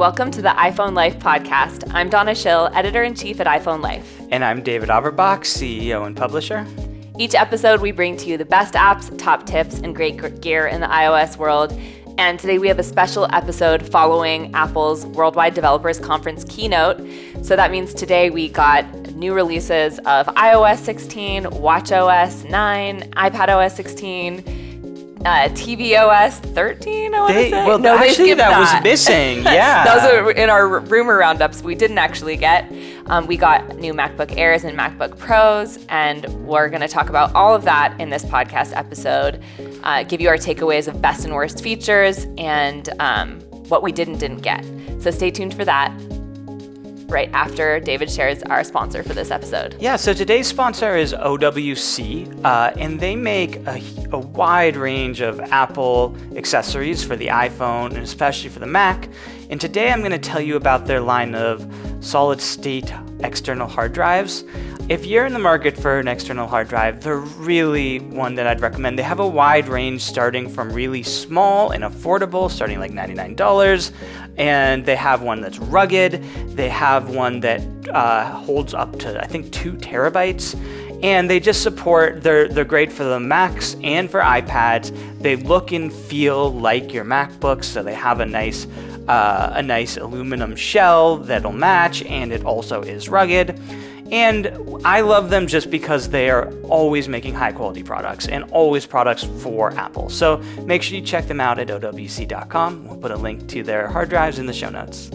welcome to the iPhone Life podcast. I'm Donna Schill, editor in chief at iPhone Life. And I'm David Averbach, CEO and publisher. Each episode, we bring to you the best apps, top tips, and great gear in the iOS world. And today we have a special episode following Apple's Worldwide Developers Conference keynote. So that means today we got new releases of iOS 16, watchOS 9, iPadOS 16 uh, tvOS 13. I want to say. Well, no, actually, that, that, was missing. Yeah, that was in our rumor roundups. We didn't actually get. Um, we got new MacBook Airs and MacBook Pros, and we're going to talk about all of that in this podcast episode. Uh, give you our takeaways of best and worst features and um, what we did and didn't get. So stay tuned for that right after David shares our sponsor for this episode. Yeah, so today's sponsor is OWC, uh, and they make a, a, wide range of Apple accessories for the iPhone and especially for the Mac. And today I'm going to tell you about their line of solid state external hard drives. If you're in the market for an external hard drive, they're really one that I'd recommend. They have a wide range starting from really small and affordable, starting like $99, and they have one that's rugged. They have one that uh, holds up to, I think, two terabytes and they just support they're they're great for the Macs and for iPads. They look and feel like your MacBooks, so they have a nice uh, a nice aluminum shell that'll match, and it also is rugged. And I love them just because they are always making high quality products and always products for Apple. So make sure you check them out at owc.com. We'll put a link to their hard drives in the show notes.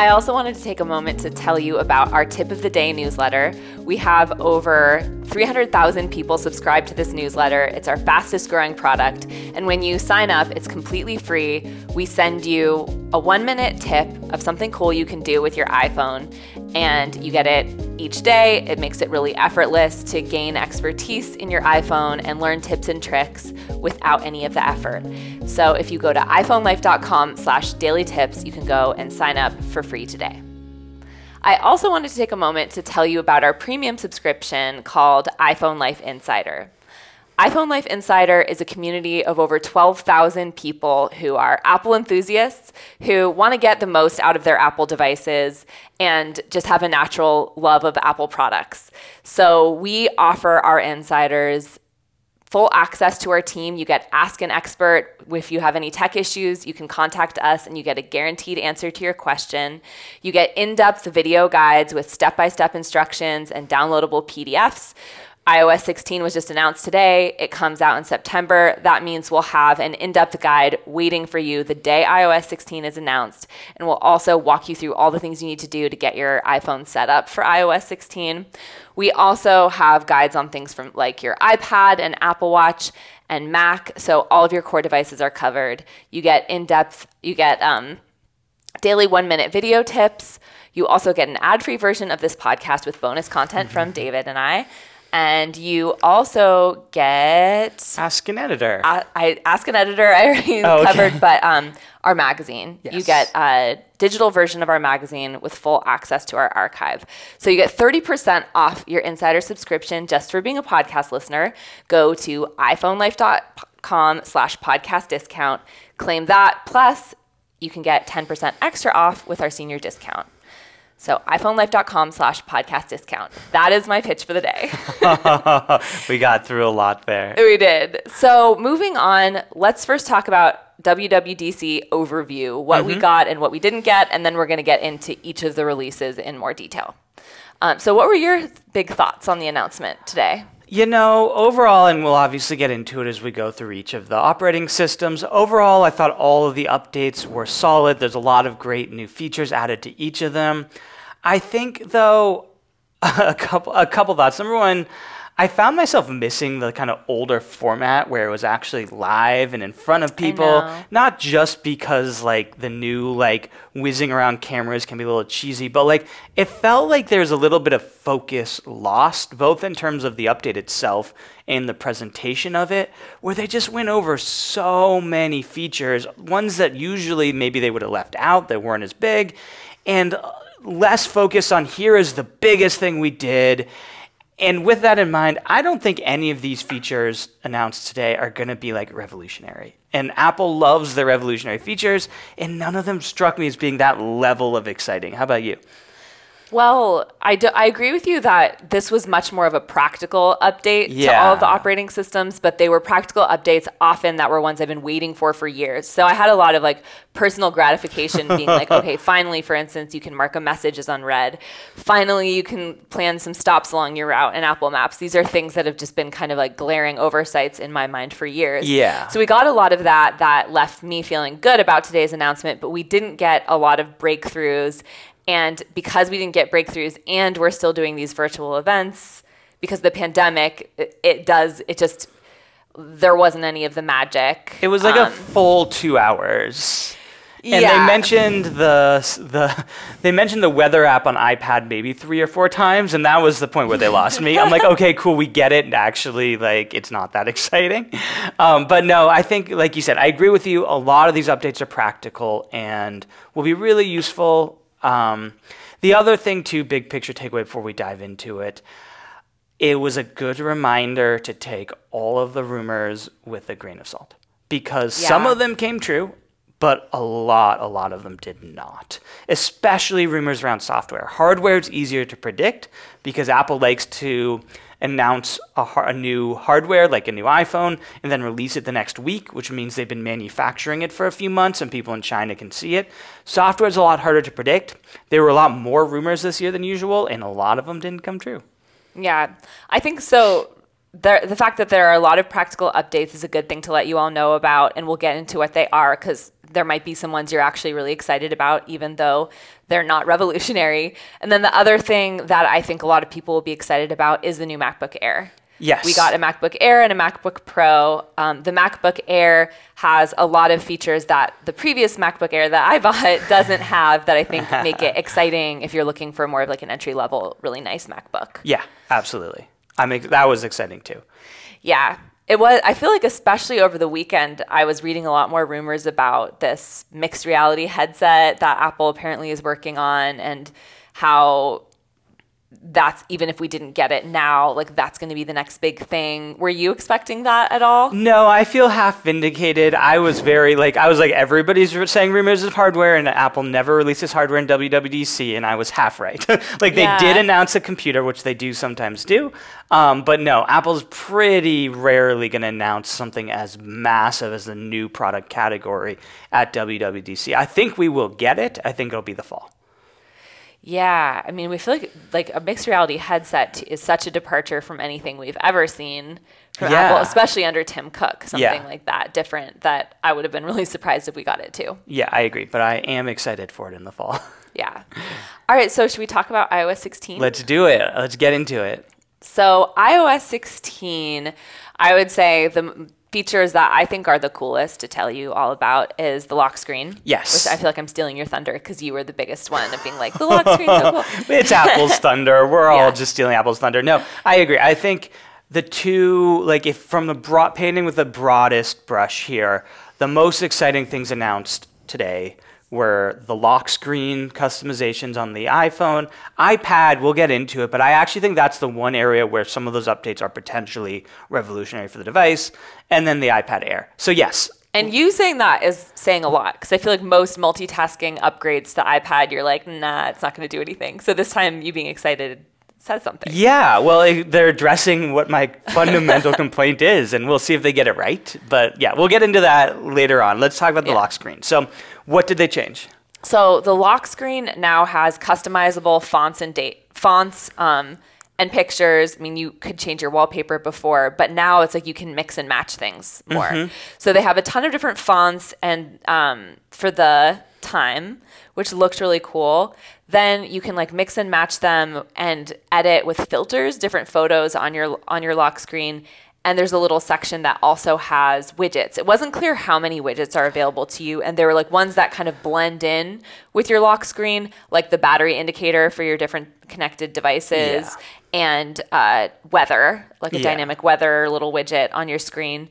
I also wanted to take a moment to tell you about our tip of the day newsletter. We have over 300,000 people subscribe to this newsletter. It's our fastest growing product. And when you sign up, it's completely free. We send you a one minute tip of something cool you can do with your iPhone, and you get it each day. It makes it really effortless to gain expertise in your iPhone and learn tips and tricks without any of the effort. So if you go to iPhoneLife.com slash daily tips, you can go and sign up for free today. I also wanted to take a moment to tell you about our premium subscription called iPhone Life Insider iPhone Life Insider is a community of over 12,000 people who are Apple enthusiasts who want to get the most out of their Apple devices and just have a natural love of Apple products. So we offer our insiders full access to our team. You get Ask an Expert. If you have any tech issues, you can contact us and you get a guaranteed answer to your question. You get in depth video guides with step by step instructions and downloadable PDFs iOS 16 was just announced today. It comes out in September. That means we'll have an in depth guide waiting for you the day iOS 16 is announced. And we'll also walk you through all the things you need to do to get your iPhone set up for iOS 16. We also have guides on things from like your iPad and Apple Watch and Mac. So all of your core devices are covered. You get in depth, you get um, daily one minute video tips. You also get an ad free version of this podcast with bonus content from David and I. And you also get Ask an Editor. I, I Ask an Editor. I already oh, okay. covered, but um, our magazine. Yes. You get a digital version of our magazine with full access to our archive. So you get 30% off your insider subscription just for being a podcast listener. Go to iPhoneLife.com slash podcast discount. Claim that. Plus, you can get 10% extra off with our senior discount. So iPhoneLife.com slash podcast discount. That is my pitch for the day. we got through a lot there. We did. So moving on, let's first talk about WWDC overview, what mm-hmm. we got and what we didn't get, and then we're going to get into each of the releases in more detail. Um, so what were your big thoughts on the announcement today? You know, overall, and we'll obviously get into it as we go through each of the operating systems. Overall, I thought all of the updates were solid. There's a lot of great new features added to each of them. I think, though, a couple a couple thoughts. Number one, I found myself missing the kind of older format where it was actually live and in front of people. Not just because like the new like whizzing around cameras can be a little cheesy, but like it felt like there's a little bit of focus lost, both in terms of the update itself and the presentation of it, where they just went over so many features, ones that usually maybe they would have left out that weren't as big, and uh, less focus on here is the biggest thing we did and with that in mind, I don't think any of these features announced today are going to be like revolutionary. And Apple loves their revolutionary features, and none of them struck me as being that level of exciting. How about you? Well, I, do, I agree with you that this was much more of a practical update to all of the operating systems, but they were practical updates often that were ones I've been waiting for for years. So I had a lot of like personal gratification being like, okay, finally, for instance, you can mark a message as unread. Finally, you can plan some stops along your route in Apple Maps. These are things that have just been kind of like glaring oversights in my mind for years. Yeah. So we got a lot of that that left me feeling good about today's announcement, but we didn't get a lot of breakthroughs. And because we didn't get breakthroughs and we're still doing these virtual events because of the pandemic, it, it does, it just, there wasn't any of the magic. It was like a Um, full two hours. And Yeah. they mentioned the the they mentioned the weather app on iPad maybe three or four times, and that was the point where they lost me. I'm like, okay, cool, we get it. And Actually, like it's not that exciting. Um, but no, I think, like you said, I agree with you. A lot of these updates are practical and will be really useful. Um, the other thing, too, big picture takeaway before we dive into it, it was a good reminder to take all of the rumors with a grain of salt because some of them came true but a lot a lot of them did not especially rumors around software. Hardware is easier to predict because apple likes to announce a, a new hardware like a new iphone and then release it the next week which means they've been manufacturing it for a few months and people in china can see it. Software is a lot harder to predict. There were a lot more rumors this year than usual and a lot of them didn't come true. Yeah, I think so. There, the fact that there are a lot of practical updates is a good thing to let you all know about, and we'll get into what they are because there might be some ones you're actually really excited about, even though they're not revolutionary. And then the other thing that I think a lot of people will be excited about is the new MacBook Air. Yes. We got a MacBook Air and a MacBook Pro. Um, the MacBook Air has a lot of features that the previous MacBook Air that I bought doesn't have that I think make it exciting if you're looking for more of like an entry level, really nice MacBook. Yeah, absolutely. I mean, that was exciting too. Yeah. It was I feel like especially over the weekend I was reading a lot more rumors about this mixed reality headset that Apple apparently is working on and how that's even if we didn't get it now, like that's going to be the next big thing. Were you expecting that at all? No, I feel half vindicated. I was very like I was like everybody's saying rumors of hardware, and Apple never releases hardware in WWDC, and I was half right. like they Yeah. did announce a computer, which they do sometimes do, um, but no, Apple's pretty rarely going to announce something as massive as the new product category at WWDC. I think we will get it. I think it'll be the fall. Yeah, I mean, we feel like like a mixed reality headset is such a departure from anything we've ever seen from Yeah. Apple, especially under Tim Cook. Something Yeah. like that, different. That I would have been really surprised if we got it too. Yeah, I agree, but I am excited for it in the fall. Yeah. All right, so should we talk about iOS 16? Let's do it. Let's get into it. So iOS 16, I would say the features that I think are the coolest to tell you all about is the lock screen. Yes. Which I feel like I'm stealing your thunder because you were the biggest one of being like, the lock screen's so cool. it's Apple's thunder. We're all just stealing Apple's thunder. No, I agree. I think the two, like, if from the broad painting with the broadest brush here, the most exciting things announced today were the lock screen customizations on the iPhone, iPad. We'll get into it, but I actually think that's the one area where some of those updates are potentially revolutionary for the device, and then the iPad Air. So yes, And you saying that is saying a lot because I feel like most multitasking upgrades to iPad, you're like, nah, it's not going to do anything. So this time, you being excited says something. Yeah, well, it- they're addressing what my fundamental complaint is, and we'll see if they get it right. But yeah, we'll get into that later on. Let's talk about the Yeah. lock screen. So, what did they change? So the lock screen now has customizable fonts and date fonts um, and pictures. I mean, you could change your wallpaper before, but now it's like you can mix and match things more. So they have a ton of different fonts and um, for the time, which looked really cool. Then you can like mix and match them and edit with filters different photos on your on your lock screen and there's a little section that also has widgets. It wasn't clear how many widgets are available to you, and there were like ones that kind of blend in with your lock screen, like the battery indicator for your different connected devices, and uh, weather, like a Yeah. dynamic weather little widget on your screen.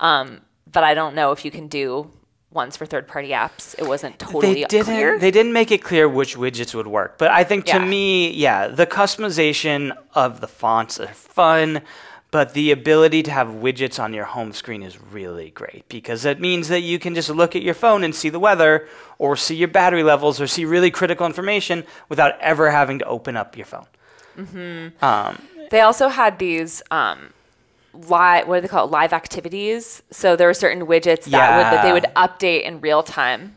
Um, but I don't know if you can do ones for third-party apps. It wasn't totally they didn't clear. they didn't make it clear which widgets would work but i think to Yeah. me yeah the customization of the fonts are fun but the ability to have widgets on your home screen is really great because it means that you can just look at your phone and see the weather or see your battery levels or see really critical information without ever having to open up your phone They also had these um, live, what do they call it? Live activities. So there were certain widgets that would that they would update in real time,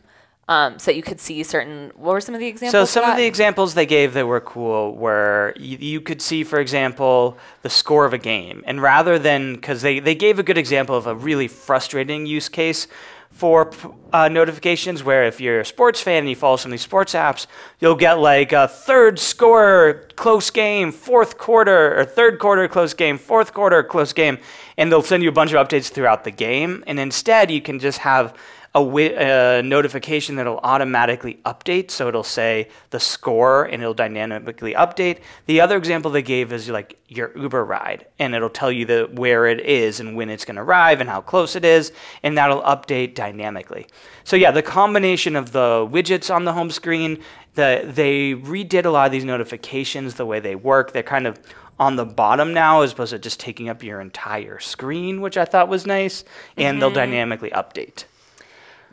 um, so you could see certain. What were some of the examples? So some of the examples they gave that were cool were you, you could see, for example, the score of a game, and rather than because they they gave a good example of a really frustrating use case for uh, notifications where if you're a sports fan and you follow some of these sports apps, you'll get like a third score, close game, fourth quarter, or third quarter, close game, fourth quarter, close game, and they'll send you a bunch of updates throughout the game. And instead, you can just have a wi- uh, notification that'll automatically update. So it'll say the score and it'll dynamically update. The other example they gave is like your Uber ride, and it'll tell you the where it is and when it's going to arrive and how close it is, and that'll update dynamically. So yeah, the combination of the widgets on the home screen, the they redid a lot of these notifications the way they work. They're kind of on the bottom now as opposed to just taking up your entire screen, which I thought was nice, and they'll dynamically update.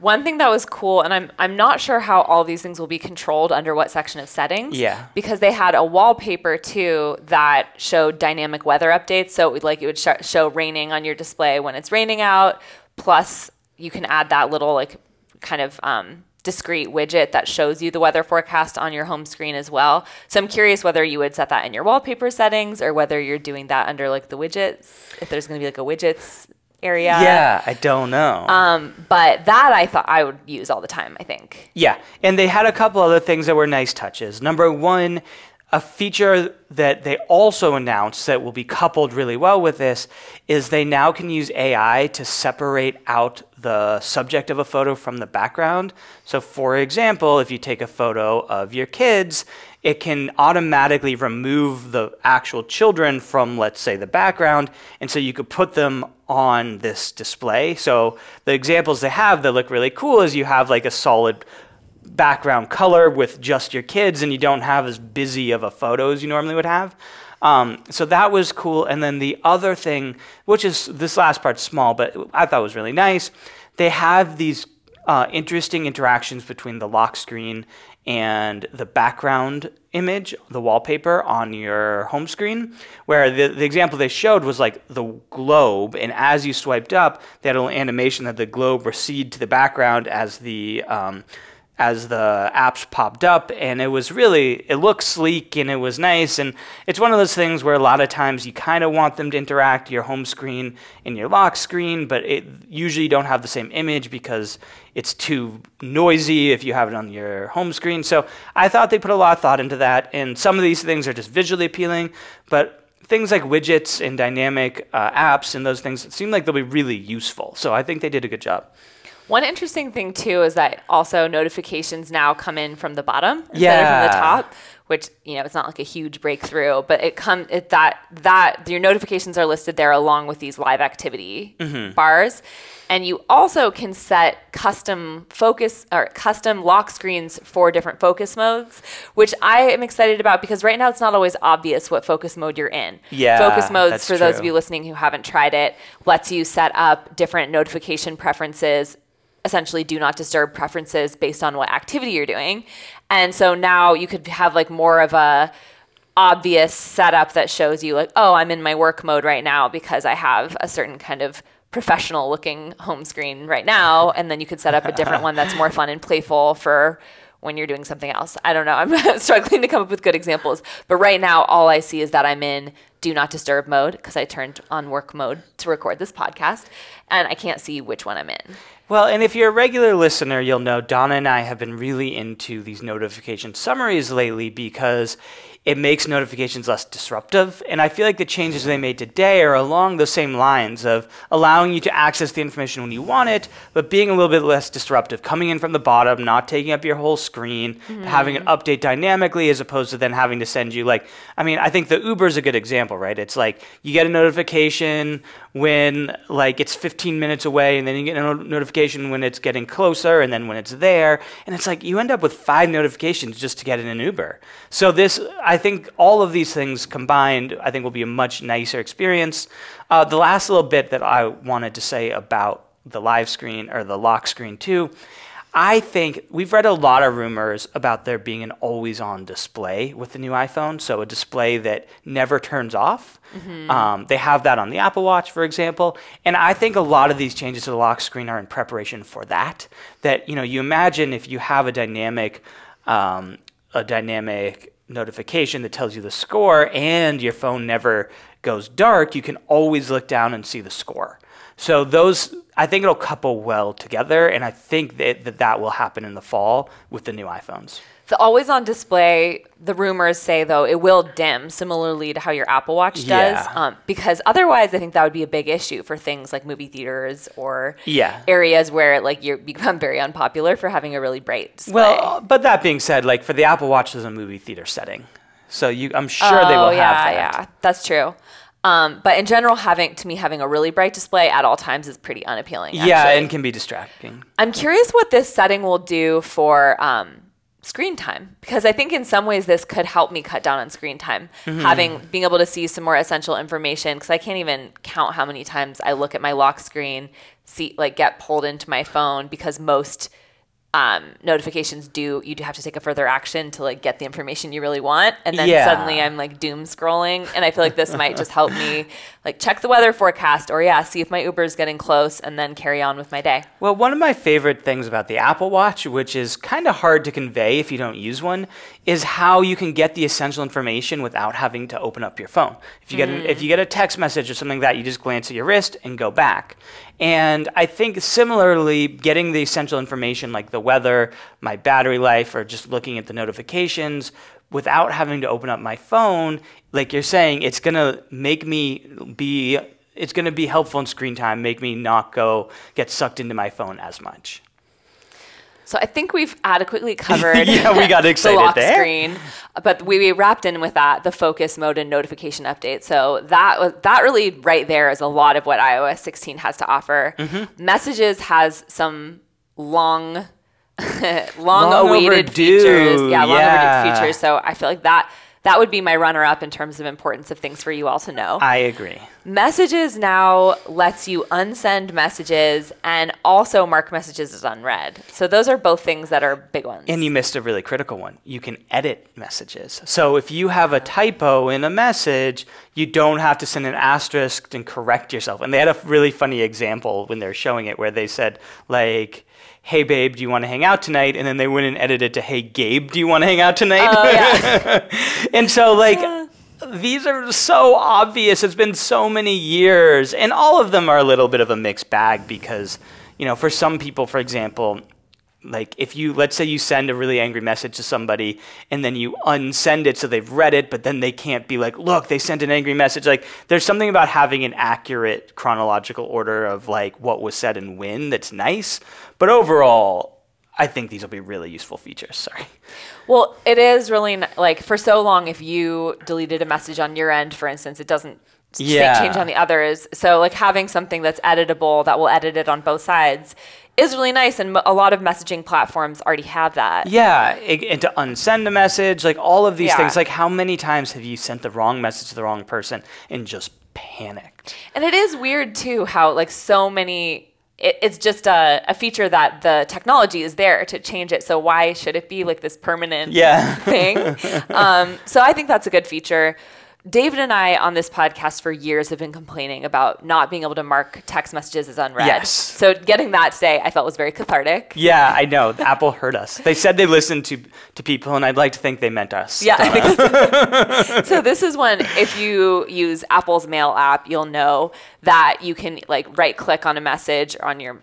One thing that was cool, and I'm I'm not sure how all these things will be controlled under what section of settings. Yeah. Because they had a wallpaper too that showed dynamic weather updates. So it would, like it would sh- show raining on your display when it's raining out. Plus, you can add that little like kind of um, discrete widget that shows you the weather forecast on your home screen as well. So I'm curious whether you would set that in your wallpaper settings or whether you're doing that under like the widgets. If there's going to be like a widgets area. Yeah, I don't know. Um, but that I thought I would use all the time. I think. Yeah, and they had a couple other things that were nice touches. Number one, a feature that they also announced that will be coupled really well with this is they now can use AI to separate out the subject of a photo from the background. So, for example, if you take a photo of your kids, it can automatically remove the actual children from, let's say, the background, and so you could put them on this display. So, the examples they have that look really cool is you have like a solid background color with just your kids and you don't have as busy of a photo as you normally would have. Um, so that was cool. And then the other thing, which is this last part's small, but I thought was really nice, they have these uh, interesting interactions between the lock screen and the background image, the wallpaper on your home screen, where the, the example they showed was like the globe, and as you swiped up, they had a little animation that the globe recede to the background as the um, as the apps popped up and it was really it looked sleek and it was nice and it's one of those things where a lot of times you kind of want them to interact your home screen and your lock screen but it usually don't have the same image because it's too noisy if you have it on your home screen. So i thought they put a lot of thought into that and some of these things are just visually appealing but things like widgets and dynamic uh, apps and those things seem like they'll be really useful. So i think they did a good job One interesting thing too is that also notifications now come in from the bottom instead of from the top, which you know it's not like a huge breakthrough, but it come it that that your notifications are listed there along with these live activity Mm-hmm. bars, and you also can set custom focus or custom lock screens for different focus modes, which I am excited about because right now it's not always obvious what focus mode you're in. Yeah, focus modes for those of you listening who haven't tried it lets you set up different notification preferences essentially do not disturb preferences based on what activity you're doing. And so now you could have like more of a obvious setup that shows you like oh i'm in my work mode right now because i have a certain kind of professional looking home screen right now. And then you could set up a different one that's more fun and playful for when you're doing something else. I don't know. I'm struggling to come up with good examples. But right now all i see is that i'm in do not disturb mode because i turned on work mode to record this podcast and i can't see which one i'm in Well, and if you're a regular listener, you'll know Donna and I have been really into these notification summaries lately because it makes notifications less disruptive. And I feel like the changes they made today are along the same lines of allowing you to access the information when you want it, but being a little bit less disruptive, coming in from the bottom, not taking up your whole screen, mm-hmm. having it update dynamically as opposed to then having to send you like I mean, I think the Uber is a good example, right? It's like you get a notification when like it's 15 minutes away and then you get a no- notification when it's getting closer and then when it's there and it's like you end up with five notifications just to get in an Uber. So this I think all of these things combined I think will be a much nicer experience. Uh, the last little bit that I wanted to say about the live screen or the lock screen too I think we've read a lot of rumors about there being an always on display with the new iPhone, so a display that never turns off. Mm-hmm. Um, they have that on the Apple Watch, for example. And I think a lot of these changes to the lock screen are in preparation for that. That, you know, you imagine if you have a dynamic, um, a dynamic notification that tells you the score and your phone never goes dark, you can always look down and see the score. So those, I think it'll couple well together, and I think that that, that will happen in the fall with the new iPhones. The always on display, the rumors say though it will dim, similarly to how your Apple Watch does. Yeah. Um, because otherwise, I think that would be a big issue for things like movie theaters or yeah. areas where like you become very unpopular for having a really bright display. Well, but that being said, like for the Apple Watch, there's a movie theater setting, so you, I'm sure oh, they will yeah, have that. Yeah, that's true. Um, but in general, having to me having a really bright display at all times is pretty unappealing. Yeah, and can be distracting. I'm curious what this setting will do for um, screen time because I think in some ways this could help me cut down on screen time. Mm-hmm. Having being able to see some more essential information because I can't even count how many times I look at my lock screen, see like get pulled into my phone because most um, notifications do you do have to take a further action to like get the information you really want and then yeah. suddenly i'm like doom scrolling and i feel like this might just help me like check the weather forecast or yeah see if my uber is getting close and then carry on with my day well one of my favorite things about the apple watch which is kind of hard to convey if you don't use one is how you can get the essential information without having to open up your phone if you get mm. if you get a text message or something like that you just glance at your wrist and go back and I think similarly, getting the essential information like the weather, my battery life, or just looking at the notifications without having to open up my phone, like you're saying, it's going to make me be, it's going to be helpful in screen time, make me not go get sucked into my phone as much. So I think we've adequately covered yeah, we got excited the lock there. screen, but we, we wrapped in with that the focus mode and notification update. So that was that really right there is a lot of what iOS 16 has to offer. Mm-hmm. Messages has some long long, long awaited overdue. features. Yeah, long yeah. overdue features. So I feel like that that would be my runner up in terms of importance of things for you all to know. I agree. Messages now lets you unsend messages and also mark messages as unread. So those are both things that are big ones. And you missed a really critical one. You can edit messages. So if you have a typo in a message, you don't have to send an asterisk and correct yourself. And they had a really funny example when they were showing it where they said like hey babe, do you want to hang out tonight? And then they went and edited to hey Gabe, do you want to hang out tonight? Oh, yeah. and so like these are so obvious. It's been so many years, and all of them are a little bit of a mixed bag because, you know, for some people, for example, like if you let's say you send a really angry message to somebody and then you unsend it so they've read it but then they can't be like look they sent an angry message like there's something about having an accurate chronological order of like what was said and when that's nice but overall I think these will be really useful features. Sorry. Well, it is really like for so long, if you deleted a message on your end, for instance, it doesn't yeah. change on the others. So, like having something that's editable that will edit it on both sides is really nice, and a lot of messaging platforms already have that. Yeah, it, and to unsend a message, like all of these yeah. things. Like, how many times have you sent the wrong message to the wrong person and just panicked? And it is weird too how like so many. It, it's just a, a feature that the technology is there to change it. So why should it be like this permanent yeah. thing? um, so I think that's a good feature David and I on this podcast for years have been complaining about not being able to mark text messages as unread. Yes. So getting that today, I felt was very cathartic. Yeah, I know. Apple heard us. They said they listened to to people, and I'd like to think they meant us. Yeah. I think that's- so this is one. If you use Apple's Mail app, you'll know that you can like right click on a message on your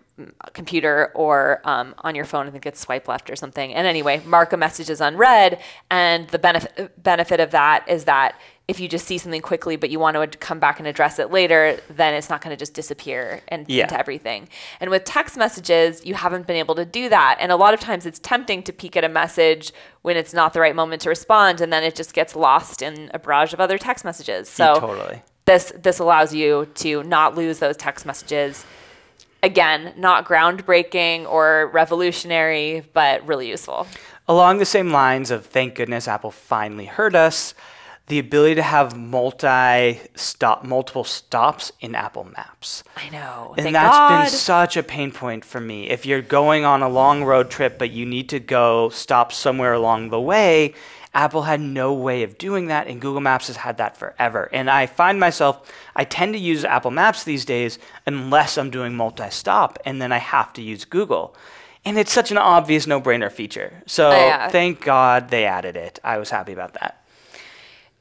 computer or um, on your phone. I think it's swipe left or something. And anyway, mark a message as unread. And the benefit benefit of that is that if you just see something quickly but you want to come back and address it later, then it's not going to just disappear and Yeah. into everything. And with text messages, you haven't been able to do that. And a lot of times it's tempting to peek at a message when it's not the right moment to respond and then it just gets lost in a barrage of other text messages. So totally. this this allows you to not lose those text messages. Again, not groundbreaking or revolutionary, but really useful. Along the same lines of thank goodness Apple finally heard us, the ability to have multi stop multiple stops in Apple Maps. I know. And Thank that's God. been such a pain point for me. If you're going on a long road trip but you need to go stop somewhere along the way, Apple had no way of doing that, and Google Maps has had that forever. And I find myself, I tend to use Apple Maps these days unless I'm doing multi stop, and then I have to use Google. And it's such an obvious no brainer feature. So Yeah. thank God they added it. I was happy about that.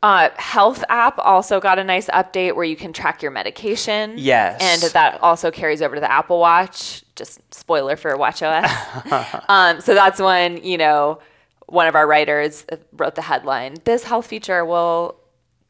Uh, Health app also got a nice update where you can track your medication. Yes. And that also carries over to the Apple Watch. Just spoiler for WatchOS. um, so that's when, you know, one of our writers wrote the headline This health feature will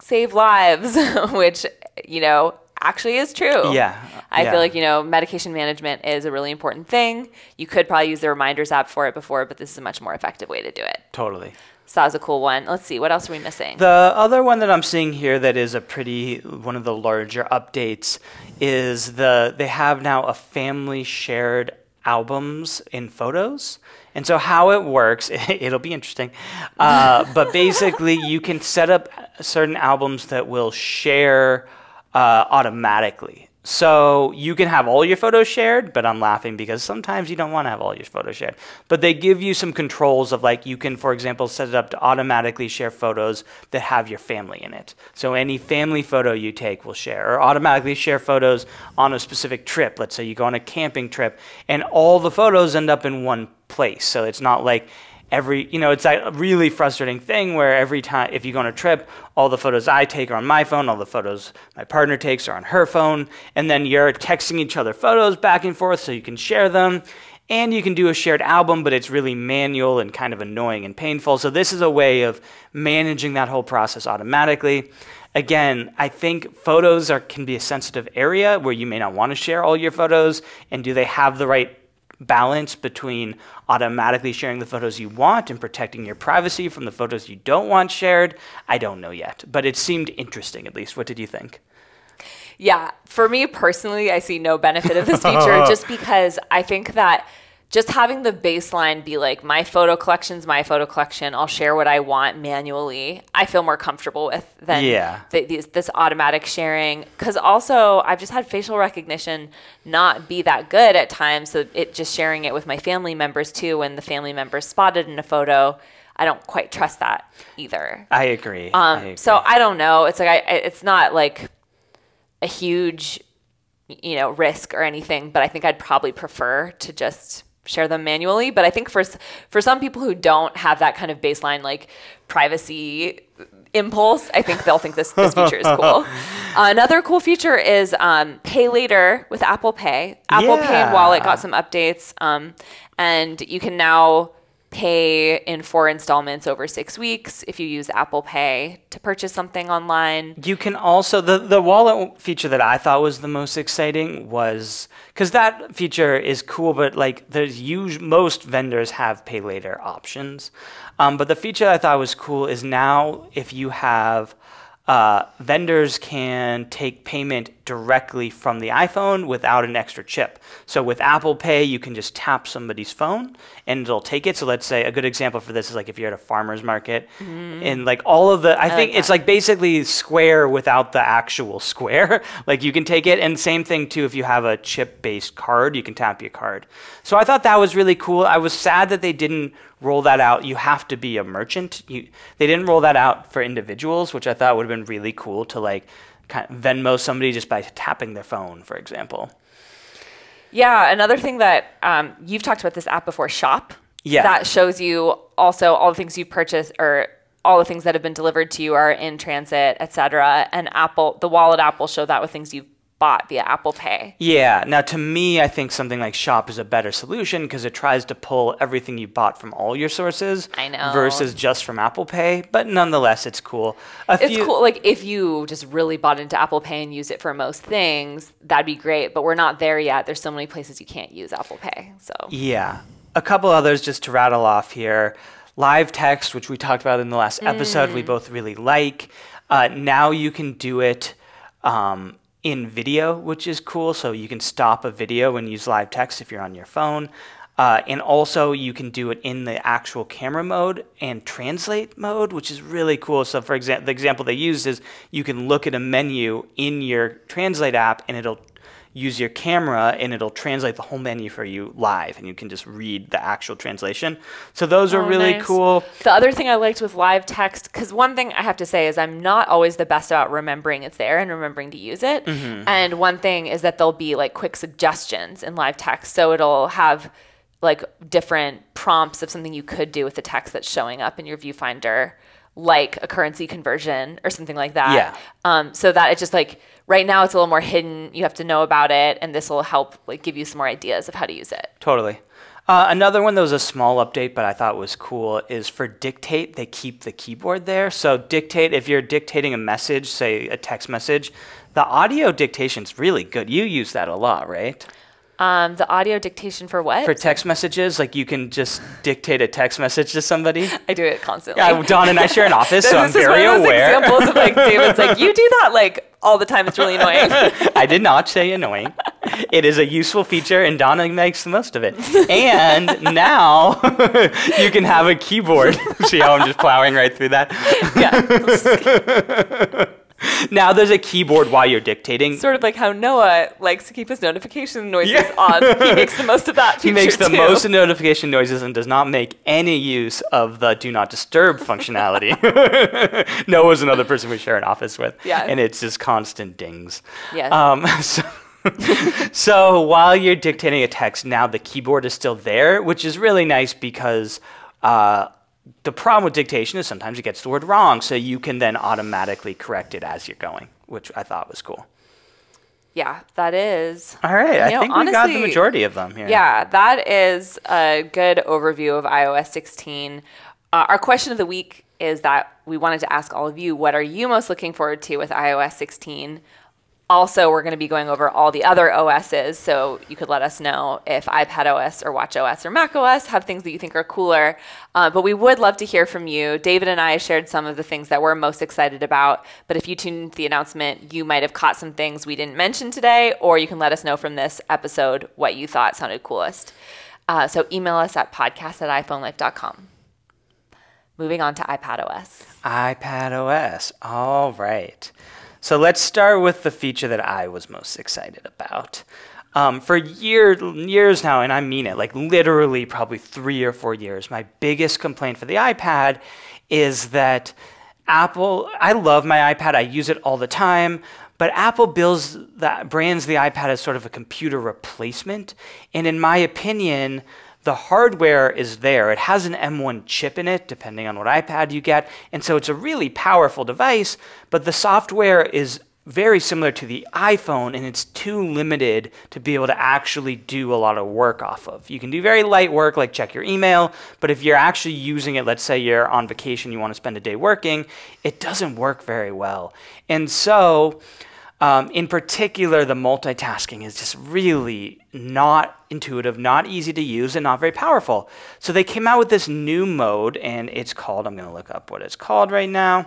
save lives, which, you know, actually is true. Yeah, I yeah. feel like, you know, medication management is a really important thing. You could probably use the reminders app for it before, but this is a much more effective way to do it. Totally. So that was a cool one. Let's see, what else are we missing? The other one that I'm seeing here that is a pretty one of the larger updates is the they have now a family shared albums in photos. And so how it works, it'll be interesting. Uh, but basically, you can set up certain albums that will share uh, automatically. So you can have all your photos shared, but I'm laughing because sometimes you don't want to have all your photos shared. But they give you some controls of like you can, for example, set it up to automatically share photos that have your family in it. So any family photo you take will share, or automatically share photos on a specific trip. Let's say you go on a camping trip, and all the photos end up in one place. So it's not like every you know it's a really frustrating thing where every time if you go on a trip all the photos i take are on my phone all the photos my partner takes are on her phone and then you're texting each other photos back and forth so you can share them and you can do a shared album but it's really manual and kind of annoying and painful. So this is a way of managing that whole process automatically. Again i think photos are can be a sensitive area where you may not want to share all your photos and do they have the right balance between automatically sharing the photos you want and protecting your privacy from the photos you don't want shared. I don't know yet, but it seemed interesting at least. What did you think? Yeah, for me personally, I see no benefit of this feature just because I think that just having the baseline be like my photo collection's my photo collection, I'll share what I want manually. I feel more comfortable with than Yeah. th- these, this automatic sharing. Because also, I've just had facial recognition not be that good at times. So it just sharing it with my family members too. When the family members spotted in a photo, I don't quite trust that either. I agree. I Um, agree. so I don't know. It's like I, I- it's not like a huge, you know, risk or anything. But I think I'd probably prefer to just share them manually. But I think for for some people who don't have that kind of baseline like privacy impulse, I think they'll think this this feature is cool. another cool feature is um, Pay Later with Apple Pay. Apple Pay and Wallet got some updates, um, and you can now pay in four installments over six weeks if you use Apple Pay to purchase something online. You can also the the wallet feature that I thought was the most exciting was because that feature is cool, but like there's us most vendors have pay later options, um, but the feature I thought was cool is now if you have uh, vendors can take payment directly from the iPhone without an extra chip. So with Apple Pay, you can just tap somebody's phone and it'll take it. So let's say a good example for this is like if you're at a farmer's market and like all of the, I, think like it's like basically Square without the actual Square. like you can take it and same thing too if you have a chip based card, you can tap your card. So I thought that was really cool. I was sad that they didn't roll that out, you have to be a merchant. You, they didn't roll that out for individuals, which I thought would have been really cool to like kind of Venmo somebody just by tapping their phone, for example. Yeah, another thing that um, you've talked about this app before, Shop. Yeah. That shows you also all the things you've purchased or all the things that have been delivered to you are in transit, et cetera. And Apple, the wallet app will show that with things you've bought via Apple Pay. Yeah. Now, to me, I think something like Shop is a better solution because it tries to pull everything you bought from all your sources. I know. Versus just from Apple Pay. But nonetheless, it's cool. A It's few- cool. Like if you just really bought into Apple Pay and use it for most things, that'd be great. But we're not there yet. There's so many places you can't use Apple Pay. So Yeah. A couple others just to rattle off here. Live text, which we talked about in the last episode, we both really like. Uh, now you can do it um, in video, which is cool. So you can stop a video and use live text if you're on your phone. Uh, and also, you can do it in the actual camera mode and translate mode, which is really cool. So, for example, the example they used is you can look at a menu in your translate app and it'll use your camera and it'll translate the whole menu for you live and you can just read the actual translation. So those are Oh, really nice. cool. The other thing I liked with live text, because one thing I have to say is I'm not always the best about remembering it's there and remembering to use it. Mm-hmm. And one thing is that there'll be like quick suggestions in live text. So it'll have like different prompts of something you could do with the text that's showing up in your viewfinder, like a currency conversion or something like that. Yeah. Um, so that it's just like right now it's a little more hidden. You have to know about it, and this will help like give you some more ideas of how to use it. Totally. Uh, another one that was a small update, but I thought was cool, is for dictate, they keep the keyboard there. So, dictate, if you're dictating a message, say a text message, the audio dictation's really good. You use that a lot, right? Um, the audio dictation for what? For text messages, like you can just dictate a text message to somebody. I do it constantly. Yeah, Don and I share an office, so I'm very one of those aware. examples of like David's like you do that like all the time. It's really annoying. I did not say annoying. It is a useful feature, and Donna makes the most of it. And now you can have a keyboard. See how I'm just plowing right through that? yeah, Now there's a keyboard while you're dictating. sort of like how Noah likes to keep his notification noises Yeah. on. He makes the most of that. He makes the too. most notification noises and does not make any use of the do not disturb functionality. Noah's another person we share an office with. Yeah. And it's just constant dings. Yeah. Um, so, so while you're dictating a text, now the keyboard is still there, which is really nice because uh, the problem with dictation is sometimes it gets the word wrong. So you can then automatically correct it as you're going, which I thought was cool. Yeah, that is. All right. I know, think we got the majority of them here. Yeah, that is a good overview of iOS 16. Uh, our question of the week is that we wanted to ask all of you what are you most looking forward to with iOS 16? Also, we're going to be going over all the other OSs, so you could let us know if iPad OS or Watch OS or Mac OS have things that you think are cooler. Uh, but we would love to hear from you. David and I shared some of the things that we're most excited about. But if you tuned the announcement, you might have caught some things we didn't mention today, or you can let us know from this episode what you thought sounded coolest. Uh, so email us at podcast at iPhoneLife.com. Moving on to iPad OS. iPad OS. All right. So let's start with the feature that I was most excited about. Um, for year, years now, and I mean it, like literally probably three or four years, my biggest complaint for the iPad is that Apple, I love my iPad, I use it all the time, but Apple builds that brands the iPad as sort of a computer replacement. And in my opinion, the hardware is there. It has an M1 chip in it, depending on what iPad you get. And so it's a really powerful device, but the software is very similar to the iPhone, and it's too limited to be able to actually do a lot of work off of. You can do very light work, like check your email, but if you're actually using it, let's say you're on vacation, you want to spend a day working, it doesn't work very well. And so, um, in particular, the multitasking is just really not intuitive, not easy to use, and not very powerful. So they came out with this new mode, and it's called, I'm going to look up what it's called right now.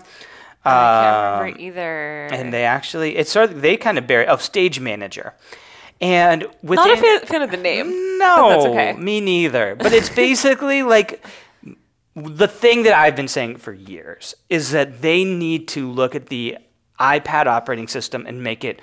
I can't Um, remember either. and they actually it's sort of they kind of bury oh stage manager and within Not a fan, fan of the name. no that's okay. me neither but it's basically like the thing that i've been saying for years is that they need to look at the ipad operating system and make it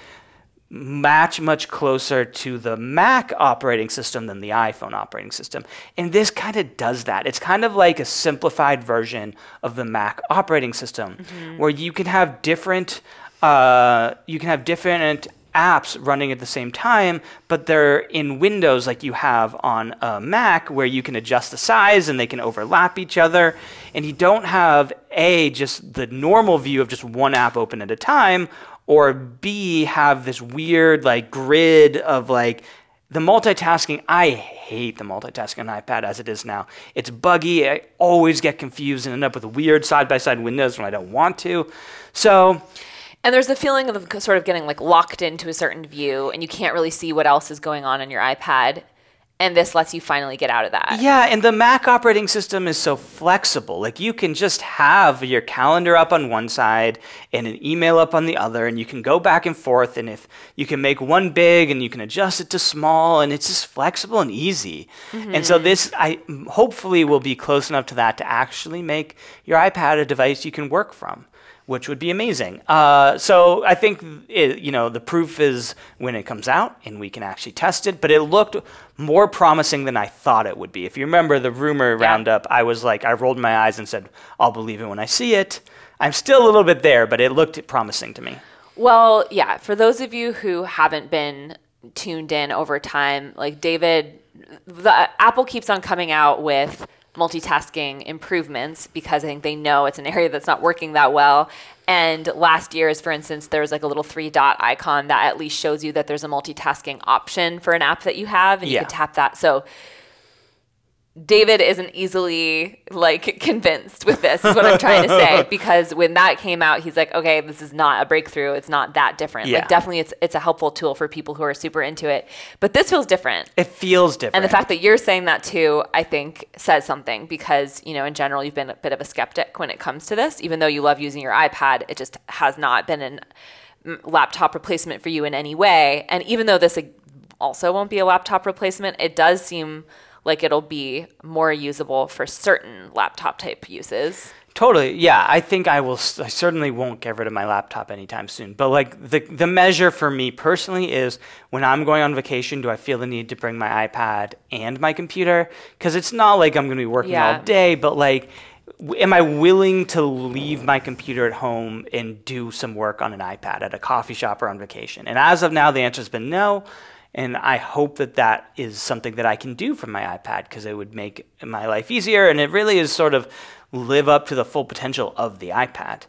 match much closer to the Mac operating system than the iPhone operating system. And this kind of does that. It's kind of like a simplified version of the Mac operating system mm-hmm. where you can have different uh, you can have different apps running at the same time, but they're in windows like you have on a Mac where you can adjust the size and they can overlap each other. And you don't have A, just the normal view of just one app open at a time, or B, have this weird like grid of like the multitasking. I hate the multitasking on iPad as it is now. It's buggy. I always get confused and end up with weird side by side windows when I don't want to. So, and there's the feeling of sort of getting like locked into a certain view and you can't really see what else is going on in your iPad. And this lets you finally get out of that. Yeah, and the Mac operating system is so flexible. Like you can just have your calendar up on one side and an email up on the other, and you can go back and forth. And if you can make one big and you can adjust it to small, and it's just flexible and easy. Mm-hmm. And so this, I hopefully, will be close enough to that to actually make your iPad a device you can work from which would be amazing. Uh, so I think it, you know the proof is when it comes out and we can actually test it. But it looked more promising than I thought it would be. If you remember the rumor yeah. roundup, I was like, I rolled my eyes and said, "I'll believe it when I see it." I'm still a little bit there, but it looked promising to me. Well, yeah. For those of you who haven't been tuned in over time, like David, the Apple keeps on coming out with multitasking improvements because I think they know it's an area that's not working that well. And last year's, for instance, there's like a little three dot icon that at least shows you that there's a multitasking option for an app that you have, and you can tap that. So David isn't easily like convinced with this, is what I'm trying to say. Because when that came out, he's like, okay, this is not a breakthrough. It's not that different. Yeah. Like definitely it's it's a helpful tool for people who are super into it. But this feels different. It feels different. And the fact that you're saying that too, I think says something because, you know, in general you've been a bit of a skeptic when it comes to this. Even though you love using your iPad, it just has not been an mm, laptop replacement for you in any way. And even though this also won't be a laptop replacement, it does seem like it'll be more usable for certain laptop type uses. Totally. Yeah, I think I will. I certainly won't get rid of my laptop anytime soon. But like the the measure for me personally is when I'm going on vacation, do I feel the need to bring my iPad and my computer? Because it's not like I'm going to be working yeah. all day, but like. Am I willing to leave my computer at home and do some work on an iPad at a coffee shop or on vacation? And as of now, the answer has been no. And I hope that that is something that I can do from my iPad because it would make my life easier. And it really is sort of live up to the full potential of the iPad.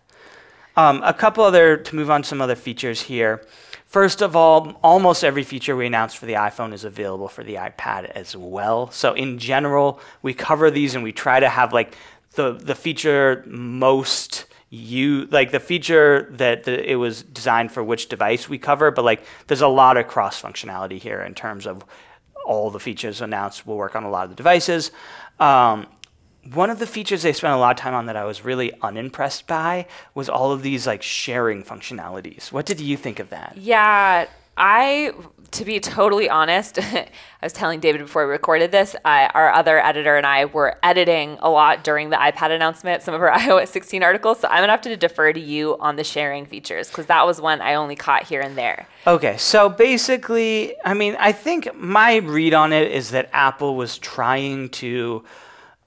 Um, a couple other, to move on to some other features here. First of all, almost every feature we announced for the iPhone is available for the iPad as well. So in general, we cover these and we try to have like the, the feature most you like the feature that the, it was designed for which device we cover, but like there's a lot of cross functionality here in terms of all the features announced will work on a lot of the devices. Um, one of the features they spent a lot of time on that I was really unimpressed by was all of these like sharing functionalities. What did you think of that? Yeah, I to be totally honest, I was telling David before we recorded this, I, our other editor and I were editing a lot during the iPad announcement, some of our iOS 16 articles. So I'm going to have to defer to you on the sharing features because that was one I only caught here and there. Okay. So basically, I mean, I think my read on it is that Apple was trying to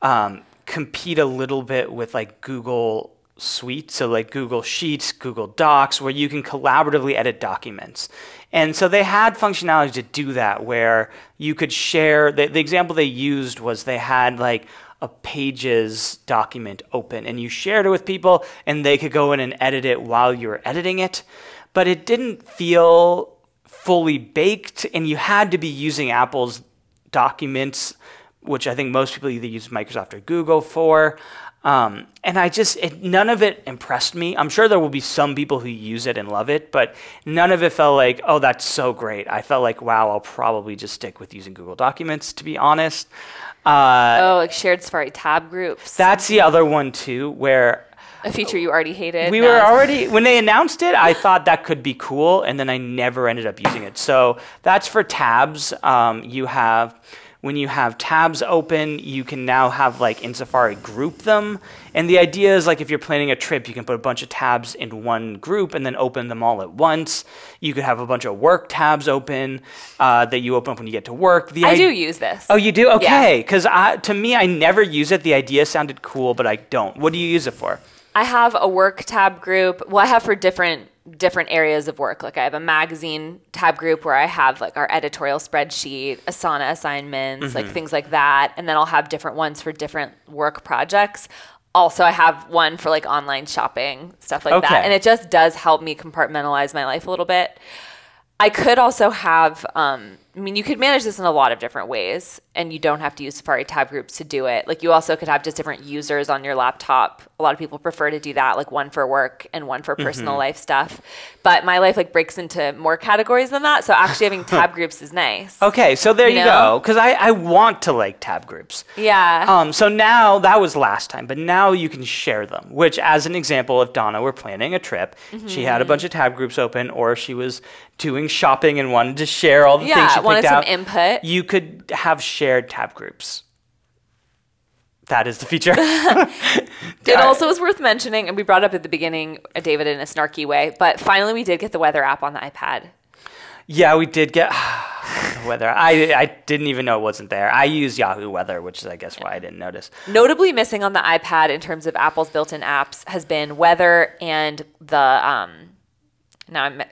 um, compete a little bit with like Google suite, so like Google Sheets, Google Docs, where you can collaboratively edit documents. And so they had functionality to do that where you could share. The, the example they used was they had like a pages document open and you shared it with people and they could go in and edit it while you were editing it. But it didn't feel fully baked and you had to be using Apple's documents, which I think most people either use Microsoft or Google for. Um, and I just, it, none of it impressed me. I'm sure there will be some people who use it and love it, but none of it felt like, oh, that's so great. I felt like, wow, I'll probably just stick with using Google Documents, to be honest. Uh, oh, like shared Safari tab groups. That's the other one, too, where a feature you already hated. We were already when they announced it. I thought that could be cool, and then I never ended up using it. So that's for tabs. Um, you have when you have tabs open, you can now have like in Safari group them. And the idea is like if you're planning a trip, you can put a bunch of tabs in one group and then open them all at once. You could have a bunch of work tabs open uh, that you open up when you get to work. The I i- do use this. Oh, you do? Okay. Because to me, I never use it. The idea sounded cool, but I don't. What do you use it for? I have a work tab group. Well, I have for different different areas of work. Like I have a magazine tab group where I have like our editorial spreadsheet, Asana assignments, like things like that, and then I'll have different ones for different work projects. Also, I have one for like online shopping, stuff like Okay. that. And it just does help me compartmentalize my life a little bit. I could also have, um, I mean, you could manage this in a lot of different ways, and you don't have to use Safari tab groups to do it. Like, you also could have just different users on your laptop. A lot of people prefer to do that, like one for work and one for personal Mm-hmm. life stuff. But my life like breaks into more categories than that, so actually having tab groups is nice. Okay, so there you, You go. Because I, I want to like tab groups. Yeah. Um, so now that was last time, but now you can share them. Which, as an example, if Donna were planning a trip, she had a Mm-hmm. bunch of tab groups open, or she was doing shopping and wanted to share all the things Yeah, she wanted picked some out, input. you could have shared tab groups. That is the feature. It also is worth mentioning, and we brought up at the beginning, David, in a snarky way, but finally we did get the weather app on the iPad. yeah, we did get the weather. I I didn't even know it wasn't there. I use Yahoo Weather, which is I guess why I didn't notice. Notably missing on the iPad in terms of Apple's built-in apps has been weather and the um now I'm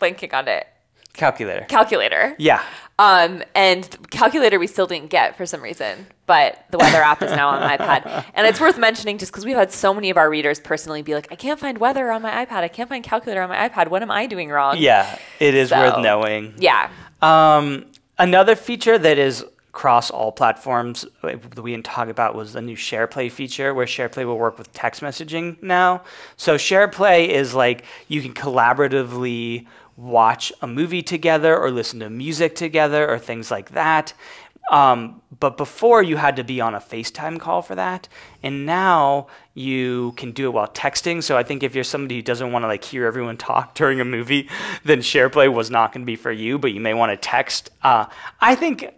blanking on it Calculator. calculator. Yeah. Um, and calculator we still didn't get for some reason, but the weather app is now on my iPad. And it's worth mentioning just because we've had so many of our readers personally be like, I can't find weather on my iPad. I can't find calculator on my iPad. What am I doing wrong? Yeah, it is worth knowing. Yeah. Um, another feature that is across all platforms that we didn't talk about was the new SharePlay feature, where SharePlay will work with text messaging now. So SharePlay is like you can collaboratively watch a movie together or listen to music together or things like that. Um, but before you had to be on a FaceTime call for that, and now you can do it while texting. So I think if you're somebody who doesn't want to like hear everyone talk during a movie, then SharePlay was not going to be for you. But you may want to text. Uh, I think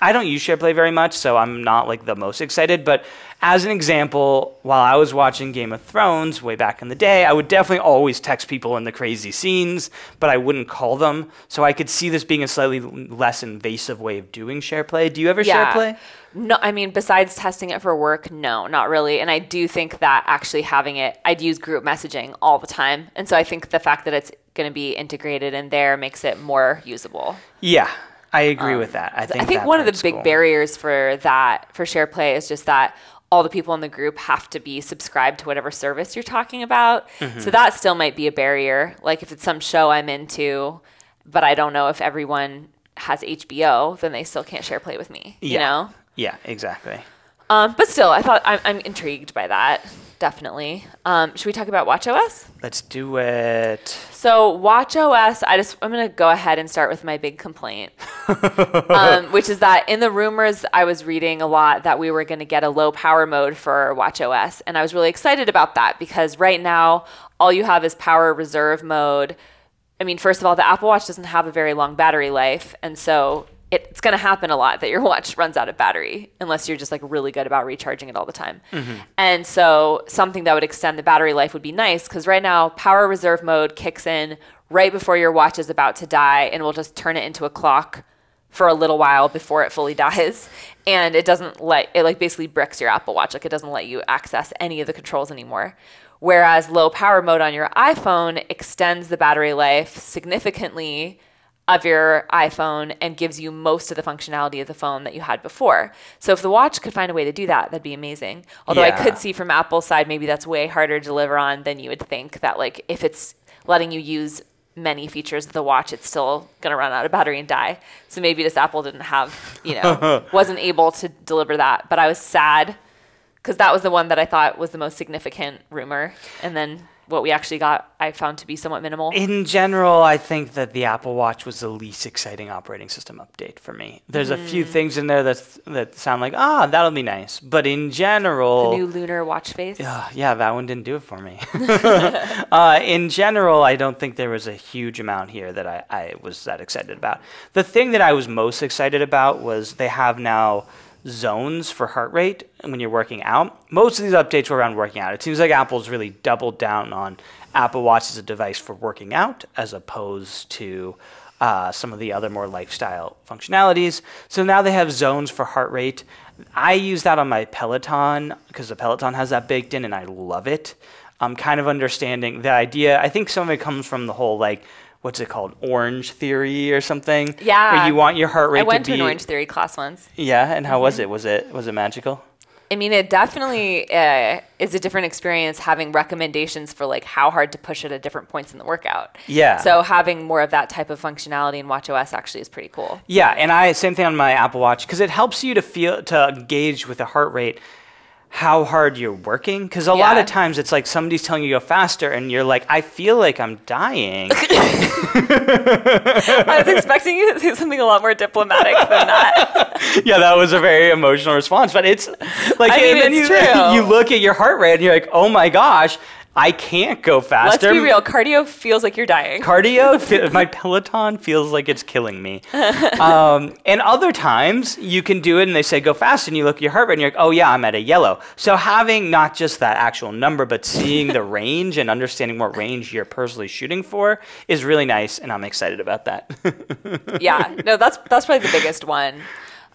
I don't use SharePlay very much, so I'm not like the most excited. But as an example, while I was watching Game of Thrones way back in the day, I would definitely always text people in the crazy scenes, but I wouldn't call them. So I could see this being a slightly less invasive way of doing SharePlay. Do you ever SharePlay? No, I mean, besides testing it for work, no, not really. And I do think that actually having it, I'd use group messaging all the time. And so I think the fact that it's going to be integrated in there makes it more usable. Yeah, I agree with that. I think I think that one of the big cool. barriers for that, for share play is just that all the people in the group have to be subscribed to whatever service you're talking about. Mm-hmm. So that still might be a barrier. Like if it's some show I'm into, but I don't know if everyone has HBO, then they still can't share play with me. You know? Yeah, exactly. Um, but still, I thought I'm, I'm intrigued by that. Definitely. Um, should we talk about WatchOS? Let's do it. So WatchOS, I just I'm gonna go ahead and start with my big complaint, um, which is that in the rumors I was reading a lot that we were gonna get a low power mode for WatchOS, and I was really excited about that because right now all you have is power reserve mode. I mean, first of all, the Apple Watch doesn't have a very long battery life, and so it's going to happen a lot that your watch runs out of battery unless you're just like really good about recharging it all the time. Mm-hmm. And so something that would extend the battery life would be nice because right now power reserve mode kicks in right before your watch is about to die and will just turn it into a clock for a little while before it fully dies. And it doesn't let it like basically bricks your apple watch. Like it doesn't let you access any of the controls anymore. Whereas low power mode on your iphone extends the battery life significantly of your iphone and gives you most of the functionality of the phone that you had before so if the watch could find a way to do that that'd be amazing although i could see from apple's side maybe that's way harder to deliver on than you would think that like if it's letting you use many features of the watch, it's still going to run out of battery and die. So maybe just Apple didn't have, you know, wasn't able to deliver that. But I was sad because that was the one that I thought was the most significant rumor. And then what we actually got, I found to be somewhat minimal. In general, I think that the Apple Watch was the least exciting operating system update for me. There's a few things in there that that sound like ah, that'll be nice, but in general, the new lunar watch face. Uh, yeah, that one didn't do it for me. uh, in general, I don't think there was a huge amount here that I, I was that excited about. The thing that I was most excited about was they have now zones for heart rate when you're working out. Most of these updates were around working out. It seems like Apple's really doubled down on Apple Watch as a device for working out as opposed to uh, some of the other more lifestyle functionalities. So now they have zones for heart rate. I use that on my Peloton because the Peloton has that baked in and I love it. I'm kind of understanding the idea. I think some of it comes from the whole like, what's it called, orange theory or something? Yeah. Where you want your heart rate I went to to be. an Orange Theory class once. Yeah, and how was it? Was it was it magical? I mean, it definitely uh, is a different experience having recommendations for like how hard to push it at different points in the workout. Yeah. So having more of that type of functionality in WatchOS actually is pretty cool. Yeah, and I same thing on my Apple Watch because it helps you to feel to gauge with the heart rate how hard you're working because a lot of times it's like somebody's telling you to go faster and you're like I feel like I'm dying. I was expecting you to say something a lot more diplomatic than that. yeah, that was a very emotional response, but it's like I mean, it's you true. you look at your heart rate and you're like, "Oh my gosh, I can't go faster. Let's be real. Cardio feels like you're dying. cardio my peloton feels like it's killing me um, and other times you can do it and they say go fast and you look at your heart rate and you're like oh yeah i'm at a yellow so having not just that actual number but seeing the range and understanding what range you're personally shooting for is really nice and i'm excited about that yeah, no, that's that's probably the biggest one.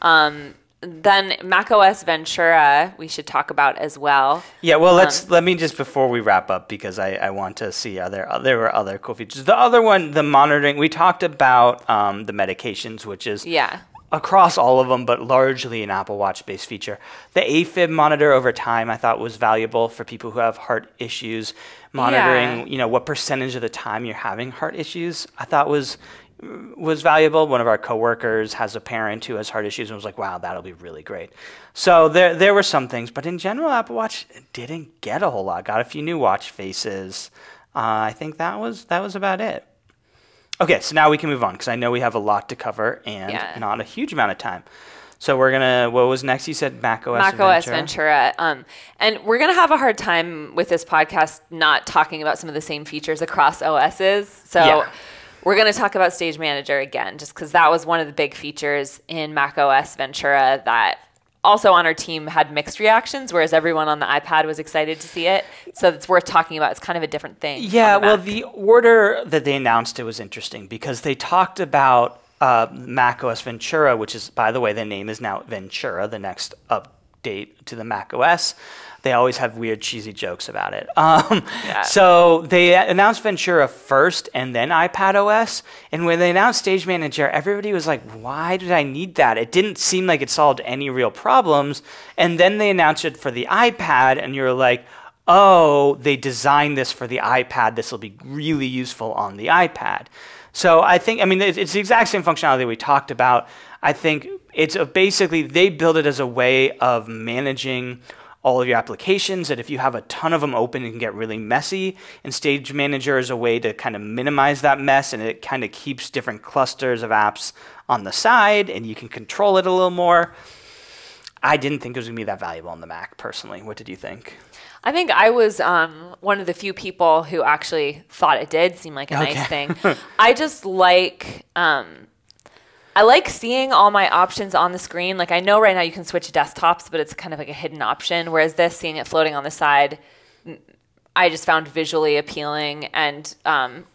Um, then macOS Ventura, we should talk about as well. yeah well let's Um, let me just before we wrap up because i, I want to see other uh, there were other cool features the other one the monitoring we talked about um, the medications which is Yeah. across all of them, but largely an Apple Watch based feature. The AFib monitor over time I thought was valuable for people who have heart issues. Monitoring, Yeah. you know, what percentage of the time you're having heart issues, I thought was was valuable. One of our coworkers has a parent who has heart issues and was like, "Wow, that'll be really great." So there there were some things, but in general, Apple Watch didn't get a whole lot. Got a few new watch faces. Uh, I think that was that was about it. Okay, so now we can move on because I know we have a lot to cover and Yeah. not a huge amount of time. So we're gonna. What was next? You said Mac OS. Mac OS Ventura. Ventura. Um, and we're going to have a hard time with this podcast not talking about some of the same features across OSs. So Yeah. We're going to talk about Stage Manager again, just because that was one of the big features in Mac OS Ventura that also on our team had mixed reactions, whereas everyone on the iPad was excited to see it. So it's worth talking about. It's kind of a different thing. Yeah, the well, the order that they announced it was interesting because they talked about uh, Mac OS Ventura, which is, by the way, the name is now Ventura, the next update to the Mac OS. They always have weird, cheesy jokes about it. Um, Yeah. So they announced Ventura first and then iPad OS. And when they announced Stage Manager, everybody was like, why did I need that? It didn't seem like it solved any real problems. And then they announced it for the iPad, and you're like, oh, they designed this for the iPad. This will be really useful on the iPad. So I think, I mean, it's the exact same functionality we talked about. I think it's a, basically they build it as a way of managing all of your applications that if you have a ton of them open it can get really messy and stage manager is a way to kind of minimize that mess and it kind of keeps different clusters of apps on the side and you can control it a little more i didn't think it was going to be that valuable on the mac personally what did you think I think I was um, one of the few people who actually thought it did seem like a Okay. nice thing. I just like um, I like seeing all my options on the screen. Like I know right now you can switch desktops, but it's kind of like a hidden option. Whereas this, seeing it floating on the side, I just found visually appealing, and um,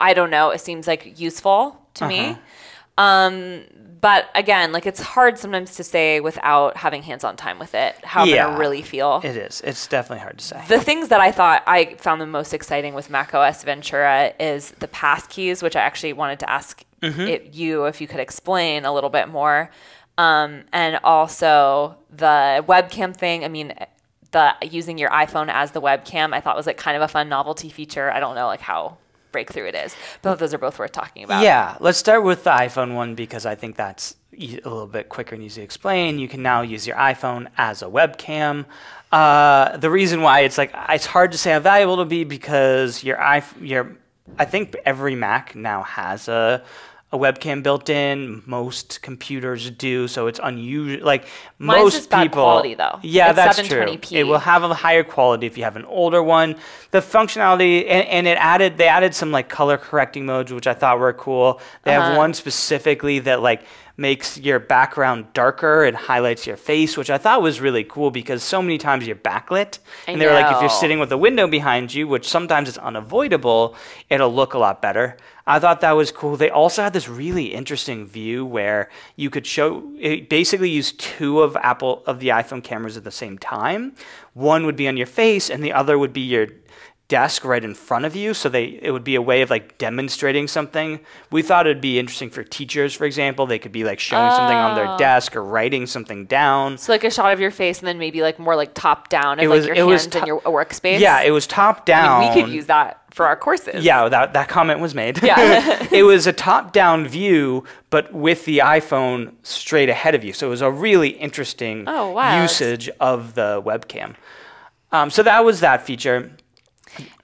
I don't know, it seems like useful to me. Um, but again, like it's hard sometimes to say without having hands-on time with it how I'm Yeah. gonna really feel. it is it's definitely hard to say The things that I thought I found the most exciting with macOS Ventura is the passkeys, which I actually wanted to ask it, you if you could explain a little bit more, um, and also the webcam thing. I mean, the using your iPhone as the webcam, I thought was like kind of a fun novelty feature. I don't know like how breakthrough it is. Both those are both worth talking about. Yeah, let's start with the iPhone one because I think that's e- a little bit quicker and easy to explain. You can now use your iPhone as a webcam. Uh, the reason why it's like it's hard to say how valuable it'll be because your iPhone, your I think every Mac now has a a webcam built in. Most computers do, so it's unusual. Like Mine's most just people, quality, though. Yeah, It's that's true. 720p. It will have a higher quality if you have an older one. The functionality and, and it added they added some like color correcting modes, which I thought were cool. They have Uh-huh. one specifically that like makes your background darker and highlights your face, which I thought was really cool because so many times you're backlit. I and they were like, if you're sitting with a window behind you, which sometimes is unavoidable, it'll look a lot better. I thought that was cool. They also had this really interesting view where you could show, it basically use two of Apple, of the iPhone cameras at the same time. One would be on your face and the other would be your desk right in front of you so they it would be a way of like demonstrating something we thought it'd be interesting for teachers for example they could be like showing something on their Oh. desk or writing something down So like a shot of your face and then maybe like more like top down of It like was- your it was hands and your workspace. yeah it was top I down mean, we could use that for our courses. yeah that, that comment was made Yeah. it was a top down view but with the iphone straight ahead of you so it was a really interesting Oh, wow, usage of the webcam um, so that was that feature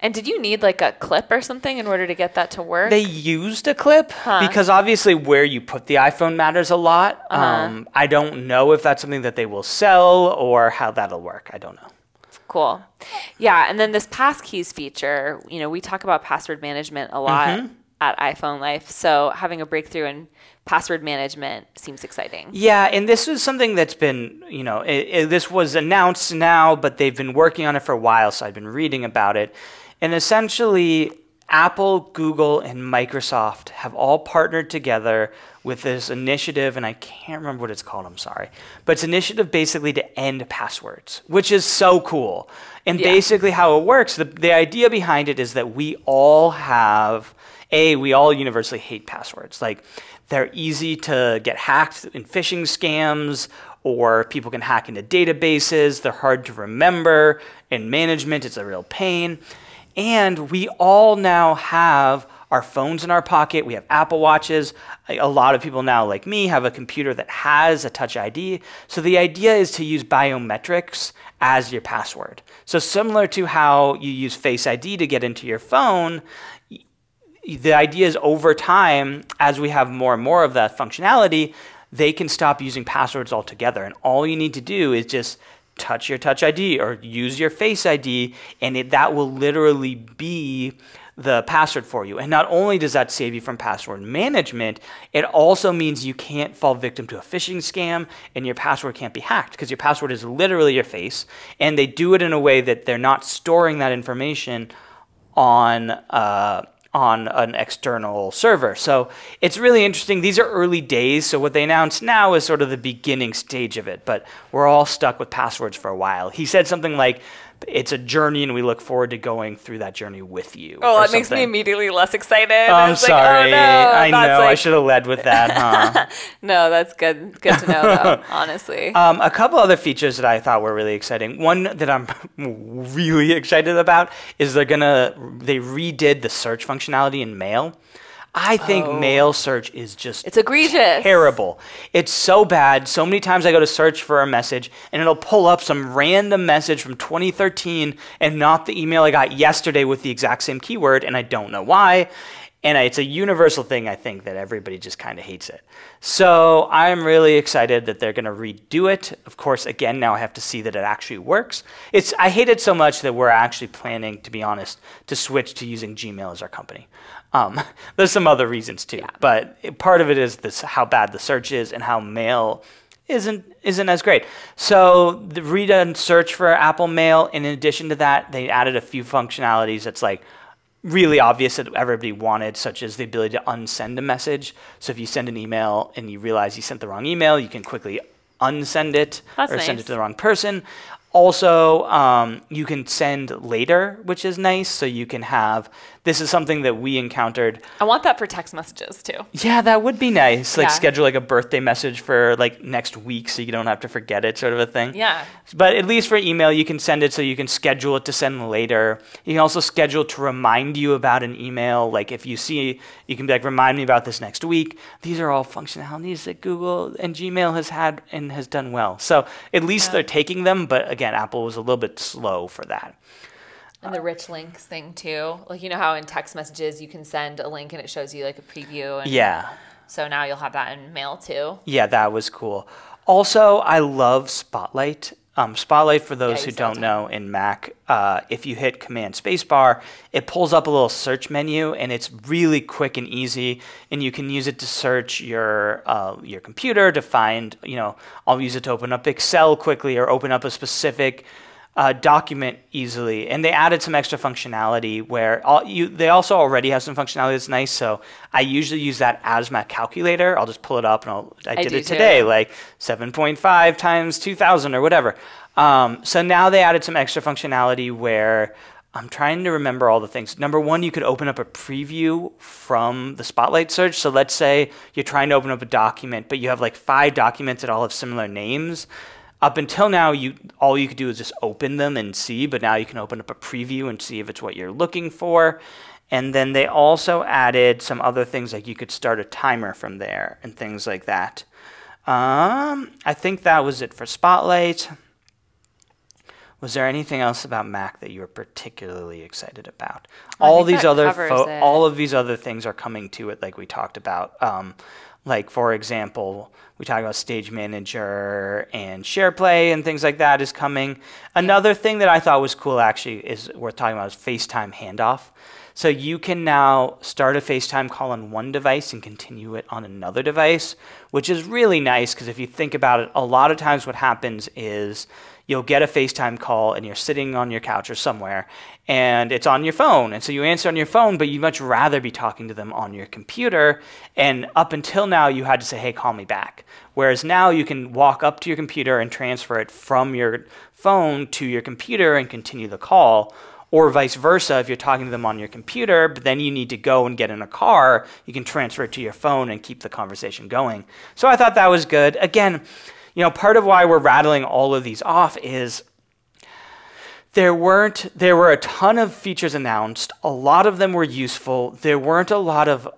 And did you need like a clip or something in order to get that to work? They used a clip Huh. because obviously where you put the iPhone matters a lot. Uh-huh. Um, I don't know if that's something that they will sell or how that'll work. I don't know. Cool. Yeah, and then this passkeys feature, you know, we talk about password management a lot Mm-hmm. at iPhone Life. So having a breakthrough in password management seems exciting. Yeah, and this is something that's been, you know, it, it, this was announced now, but they've been working on it for a while, so I've been reading about it. And essentially, Apple, Google, and Microsoft have all partnered together with this initiative, and I can't remember what it's called, I'm sorry. But it's an initiative basically to end passwords, which is so cool. And Yeah. basically, how it works, the, the idea behind it is that we all have, A, we all universally hate passwords. Like, they're easy to get hacked in phishing scams, or people can hack into databases. They're hard to remember. In management, it's a real pain. And we all now have our phones in our pocket. We have Apple Watches. A lot of people now, like me, have a computer that has a Touch ID. So the idea is to use biometrics as your password. So similar to how you use Face ID to get into your phone, the idea is over time, as we have more and more of that functionality, they can stop using passwords altogether. And all you need to do is just touch your Touch ID or use your Face ID, and it, that will literally be the password for you. And not only does that save you from password management, it also means you can't fall victim to a phishing scam and your password can't be hacked because your password is literally your face. And they do it in a way that they're not storing that information on uh, on an external server. So it's really interesting. These are early days, so what they announced now is sort of the beginning stage of it. But we're all stuck with passwords for a while. He said something like, "It's a journey, and we look forward to going through that journey with you." Oh, that makes me immediately less excited. I'm It's like, sorry. oh, no, I know. that's I should have led with that, huh? No, that's good. Good to know, though. honestly. Um, a couple other features that I thought were really exciting. One that I'm really excited about is they're gonna they redid the search functionality in Mail. I think Oh. Mail search is just it's egregious. terrible. It's so bad. So many times I go to search for a message and it'll pull up some random message from 2013 and not the email I got yesterday with the exact same keyword, and I don't know why. And it's a universal thing, I think, that everybody just kind of hates it. So I'm really excited that they're going to redo it. Of course, again, now I have to see that it actually works. It's I hate it so much that we're actually planning, to be honest, to switch to using Gmail as our company. Um, there's some other reasons too, but part of it is this how bad the search is and how Mail isn't isn't as great. So the redone search for Apple Mail. In addition to that, they added a few functionalities that's like really obvious that everybody wanted, such as the ability to unsend a message. So if you send an email and you realize you sent the wrong email, you can quickly unsend it That's or send it to the wrong person. Also, um, you can send later, which is nice. So you can have this is something that we encountered. I want that for text messages too. Yeah, that would be nice. Like Yeah. schedule like a birthday message for like next week so you don't have to forget it, sort of a thing. Yeah. But at least for email, you can send it so you can schedule it to send later. You can also schedule to remind you about an email. Like if you see, you can be like, remind me about this next week. These are all functionalities that Google and Gmail has had and has done well. So at least Yeah. they're taking them. But again, Apple was a little bit slow for that. And the rich links thing too. Like you know how in text messages you can send a link and it shows you like a preview and Yeah. so now you'll have that in mail too. Yeah, that was cool. Also, I love Spotlight. Um, Spotlight, for those I who use it all don't know, in Mac, uh, if you hit Command Spacebar, it pulls up a little search menu, and it's really quick and easy. And you can use it to search your uh, your computer to find, you know, I'll use it to open up Excel quickly or open up a specific uh, document easily. And they added some extra functionality where all, you they also already have some functionality that's nice. So I usually use that as my calculator. I'll just pull it up and I'll, I, I did it too. today, like 7.5 times 2000 or whatever. Um, so now they added some extra functionality where I'm trying to remember all the things. Number one, you could open up a preview from the Spotlight search. So let's say you're trying to open up a document, but you have like five documents that all have similar names. Up until now, you all you could do is just open them and see, but now you can open up a preview and see if it's what you're looking for. And then they also added some other things like you could start a timer from there and things like that. Um, I think that was it for Spotlight. Was there anything else about Mac that you were particularly excited about? I all these other fo- all of these other things are coming to it, like we talked about. Um, like for example, we talk about Stage Manager and SharePlay and things like that is coming. Another thing that I thought was cool actually is worth talking about is FaceTime handoff. So you can now start a FaceTime call on one device and continue it on another device, which is really nice because if you think about it, a lot of times what happens is you'll get a FaceTime call and you're sitting on your couch or somewhere and it's on your phone. And so you answer on your phone, but you'd much rather be talking to them on your computer. And up until now, you had to say, hey, call me back. Whereas now you can walk up to your computer and transfer it from your phone to your computer and continue the call. Or vice versa, if you're talking to them on your computer, but then you need to go and get in a car, you can transfer it to your phone and keep the conversation going. So I thought that was good. Again, you know, part of why we're rattling all of these off is there weren't there were a ton of features announced. A lot of them were useful. There weren't a lot of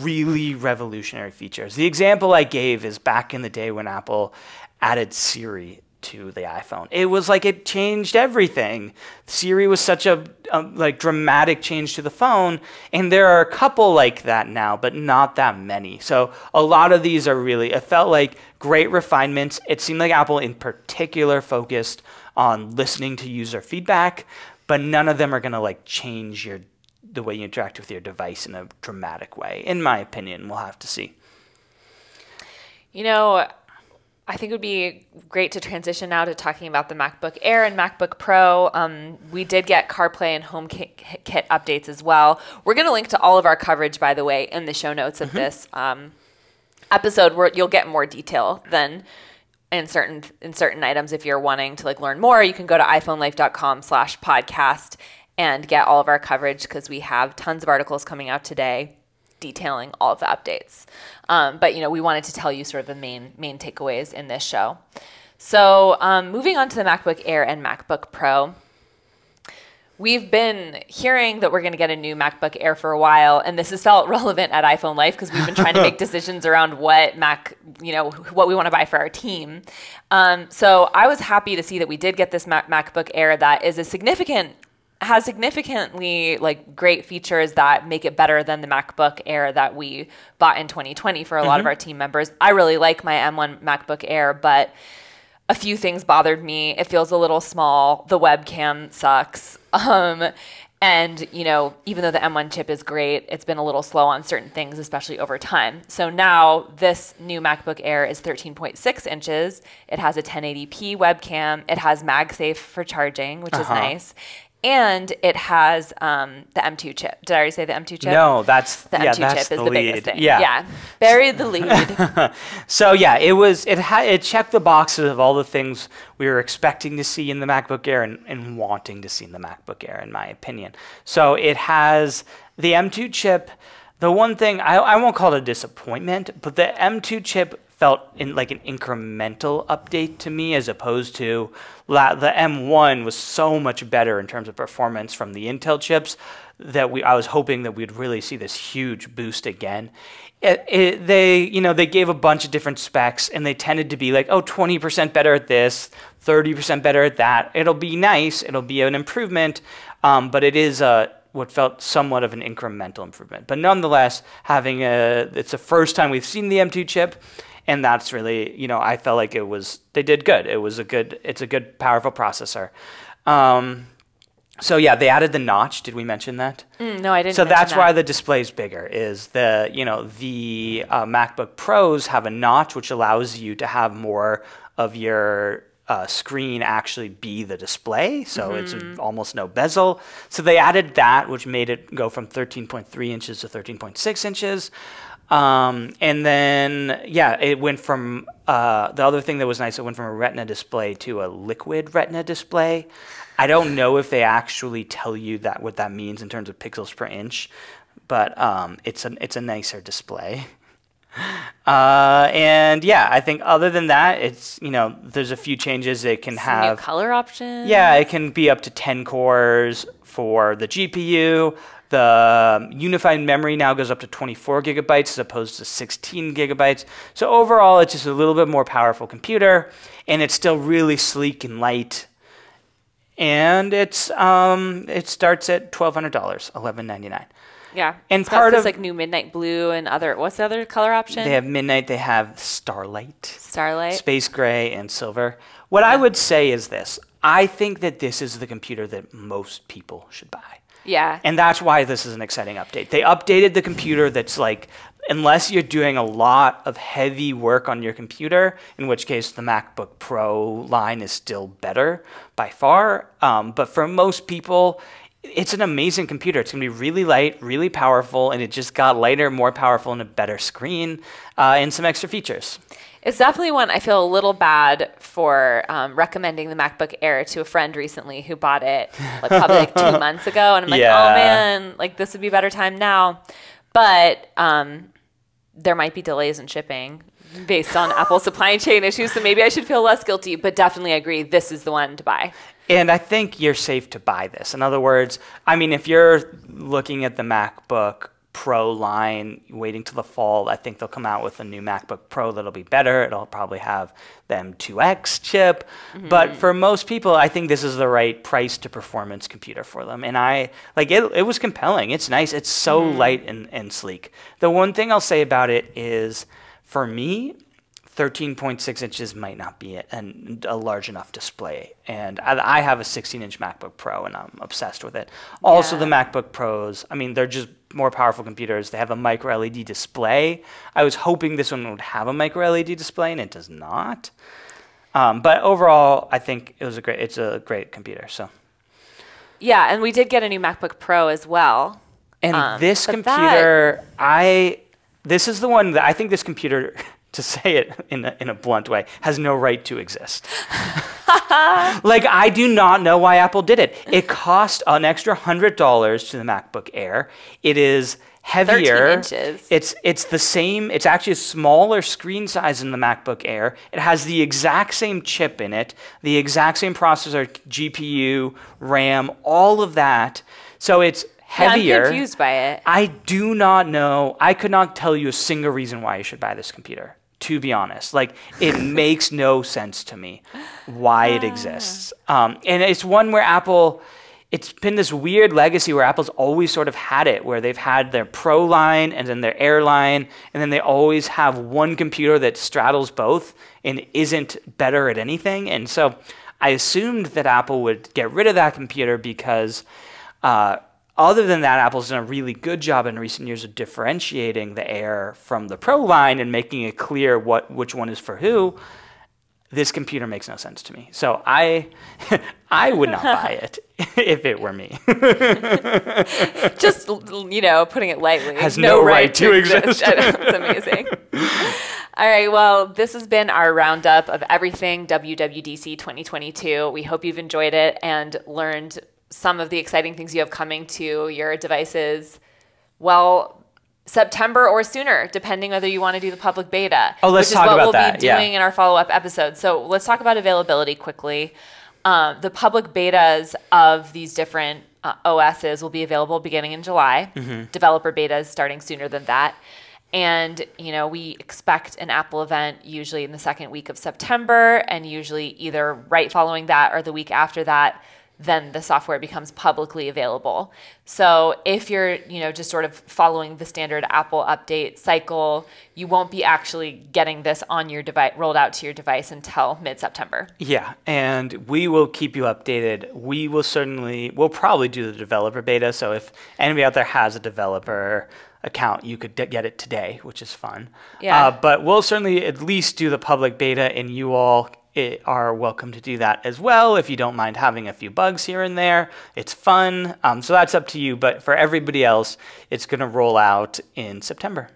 really revolutionary features. The example I gave is back in the day when Apple added Siri to the iPhone. It was like it changed everything. Siri was such a, a like dramatic change to the phone, and there are a couple like that now, but not that many. So a lot of these are really. It felt like great refinements. It seemed like Apple, in particular, focused on listening to user feedback, but none of them are going to like change your the way you interact with your device in a dramatic way. In my opinion, we'll have to see. You know, I think it would be great to transition now to talking about the MacBook Air and MacBook Pro. Um, we did get CarPlay and HomeKit kit updates as well. We're going to link to all of our coverage, by the way, in the show notes of this um, episode, where you'll get more detail than in certain in certain items. If you're wanting to like learn more, you can go to iPhoneLife.com/slash podcast and get all of our coverage because we have tons of articles coming out today detailing all of the updates. Um, but you know, we wanted to tell you sort of the main main takeaways in this show. So um, moving on to the MacBook Air and MacBook Pro. We've been hearing that we're going to get a new MacBook Air for a while, and this has felt relevant at iPhone Life because we've been trying to make decisions around what Mac, you know, what we want to buy for our team. Um, so I was happy to see that we did get this Mac- MacBook Air that is a significant has significantly like great features that make it better than the MacBook Air that we bought in 2020 for a lot of our team members. I really like my M1 MacBook Air, but a few things bothered me. It feels a little small. The webcam sucks. Um, and, you know, even though the M1 chip is great, it's been a little slow on certain things, especially over time. So now this new MacBook Air is 13.6 inches. It has a 1080p webcam. It has MagSafe for charging, which is Uh-huh. nice. And it has um, the M2 chip. Did I already say the M2 chip? No, that's The yeah, M2 that's chip is the the, lead. biggest thing. Yeah. yeah. Bury the lead. So yeah, it was it had it checked the boxes of all the things we were expecting to see in the MacBook Air and, and wanting to see in the MacBook Air, in my opinion. So it has The M2 chip, the one thing I, I won't call it a disappointment, but the M2 chip felt in like an incremental update to me as opposed to la- the M1 was so much better in terms of performance from the Intel chips that we I was hoping that we'd really see this huge boost again. It, it, they you know they gave a bunch of different specs and they tended to be like oh 20% better at this 30% better at that it'll be nice it'll be an improvement um, but it is a what felt somewhat of an incremental improvement. But nonetheless, having a it's the first time we've seen the M2 chip, and that's really you know I felt like it was they did good. It was a good it's a good powerful processor. Um, so yeah, they added the notch. Did we mention that? Mm, no, I didn't. So that's that. why the display's bigger. Is the you know the uh, MacBook Pros have a notch which allows you to have more of your uh, screen actually be the display, so mm-hmm. it's almost no bezel. So they added that, which made it go from 13.3 inches to 13.6 inches. Um, and then, yeah, it went from uh, the other thing that was nice, it went from a Retina display to a liquid Retina display. I don't know if they actually tell you that what that means in terms of pixels per inch, but um, it's a it's a nicer display. Uh, and yeah, I think other than that, it's you know there's a few changes. It can Some have color options. Yeah, it can be up to 10 cores for the GPU. The unified memory now goes up to 24 gigabytes as opposed to 16 gigabytes. So overall, it's just a little bit more powerful computer, and it's still really sleek and light. And it's um, it starts at $1,200, 1,199. Yeah. And it's part of- like new midnight blue and other what's the other color option? They have midnight. They have starlight. Starlight. space gray and silver. What I would say is this I think that this is the computer that most people should buy. Yeah. And that's why this is an exciting update. They updated the computer that's like, unless you're doing a lot of heavy work on your computer, in which case the MacBook Pro line is still better by far. Um, but for most people, it's an amazing computer. It's going to be really light, really powerful, and it just got lighter, more powerful, and a better screen, uh, and some extra features. It's definitely one I feel a little bad for um, recommending the MacBook Air to a friend recently who bought it like probably like two months ago, and I'm like, Yeah. oh man, like this would be a better time now. But um, there might be delays in shipping based on Apple supply chain issues, so maybe I should feel less guilty. But definitely agree, this is the one to buy. And I think you're safe to buy this. In other words, I mean, if you're looking at the MacBook Pro line, waiting till the fall, I think they'll come out with a new MacBook Pro that'll be better. It'll probably have the M2X chip. Mm-hmm. But for most people, I think this is the right price to performance computer for them. And I, like, it, it was compelling. It's nice. It's so mm-hmm. light and, and sleek. The one thing I'll say about it is, for me, 13.6 inches might not be a, an, a large enough display. And I, I have a 16 inch MacBook Pro and I'm obsessed with it. Also, the MacBook Pros, I mean, they're just more powerful computers. They have a micro LED display. I was hoping this one would have a micro LED display and it does not. Um, but overall, I think it was a great, it's a great computer. So, Yeah, and we did get a new MacBook Pro as well. and Um, this computer, I, this is the one that I think this computer, to say it in a, in a blunt way, has no right to exist. like I do not know why Apple did it. It cost an extra hundred dollars to the MacBook Air. It is heavier. inches. It's it's the same. It's actually a smaller screen size than the MacBook Air. It has the exact same chip in it, the exact same processor, GPU, RAM, all of that. So it's Yeah, heavier. I'm confused by it. I do not know. I could not tell you a single reason why you should buy this computer. To be honest, like it makes no sense to me why it exists. Um, and it's one where Apple. It's been this weird legacy where Apple's always sort of had it, where they've had their Pro line and then their Air line, and then they always have one computer that straddles both and isn't better at anything. And so I assumed that Apple would get rid of that computer because uh, other than that, Apple's done a really good job in recent years of differentiating the Air from the Pro line and making it clear what which one is for who. This computer makes no sense to me, so I I would not buy it if it were me. Just you know, putting it lightly, Has no right to exist. I know, it's amazing. All right, well, this has been our roundup of everything WWDC 2022. We hope you've enjoyed it and learned some of the exciting things you have coming to your devices Well, September or sooner, depending whether you want to do the public beta. Oh, let's which talk is what about we'll that, be yeah. doing in our follow-up episode. So let's talk about availability quickly. Um, the public betas of these different uh, OSs will be available beginning in July. Mm-hmm. Developer betas starting sooner than that. And you know, we expect an Apple event usually in the second week of September, and usually either right following that or the week after that then the software becomes publicly available. So if you're, you know, just sort of following the standard Apple update cycle, you won't be actually getting this on your device rolled out to your device until mid-September. Yeah, and we will keep you updated. We will certainly, we'll probably do the developer beta. So if anybody out there has a developer account, you could d- get it today, which is fun. Yeah. Uh, but we'll certainly at least do the public beta, and you all eh, are welcome to do that as well if you don't mind having a few bugs here and there. It's fun. Um, so that's up to you. But for everybody else, it's going to roll out in September.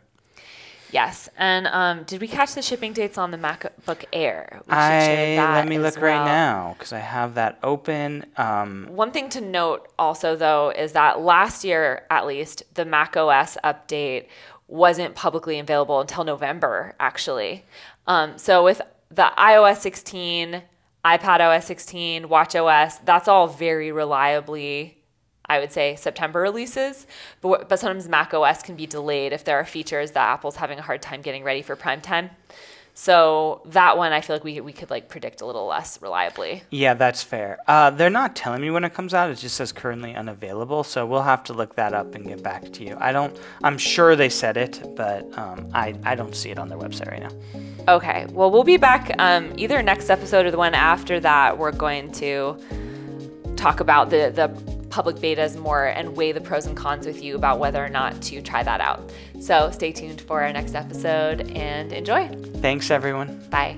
Yes. And um, did we catch the shipping dates on the MacBook Air? I let me look right now because I have that open. Um, One thing to note also, though, is that last year, at least, the Mac OS update wasn't publicly available until November, actually. Um, so with the iOS 16, iPad OS 16, Watch OS, that's all very reliably. I would say September releases, but, but sometimes Mac OS can be delayed if there are features that Apple's having a hard time getting ready for prime time. So that one, I feel like we, we could like predict a little less reliably. Yeah, that's fair. Uh, they're not telling me when it comes out. It just says currently unavailable, so we'll have to look that up and get back to you. I don't. I'm sure they said it, but um, I I don't see it on their website right now. Okay. Well, we'll be back um, either next episode or the one after that. We're going to talk about the the public betas more and weigh the pros and cons with you about whether or not to try that out. So stay tuned for our next episode and enjoy. Thanks, everyone. Bye.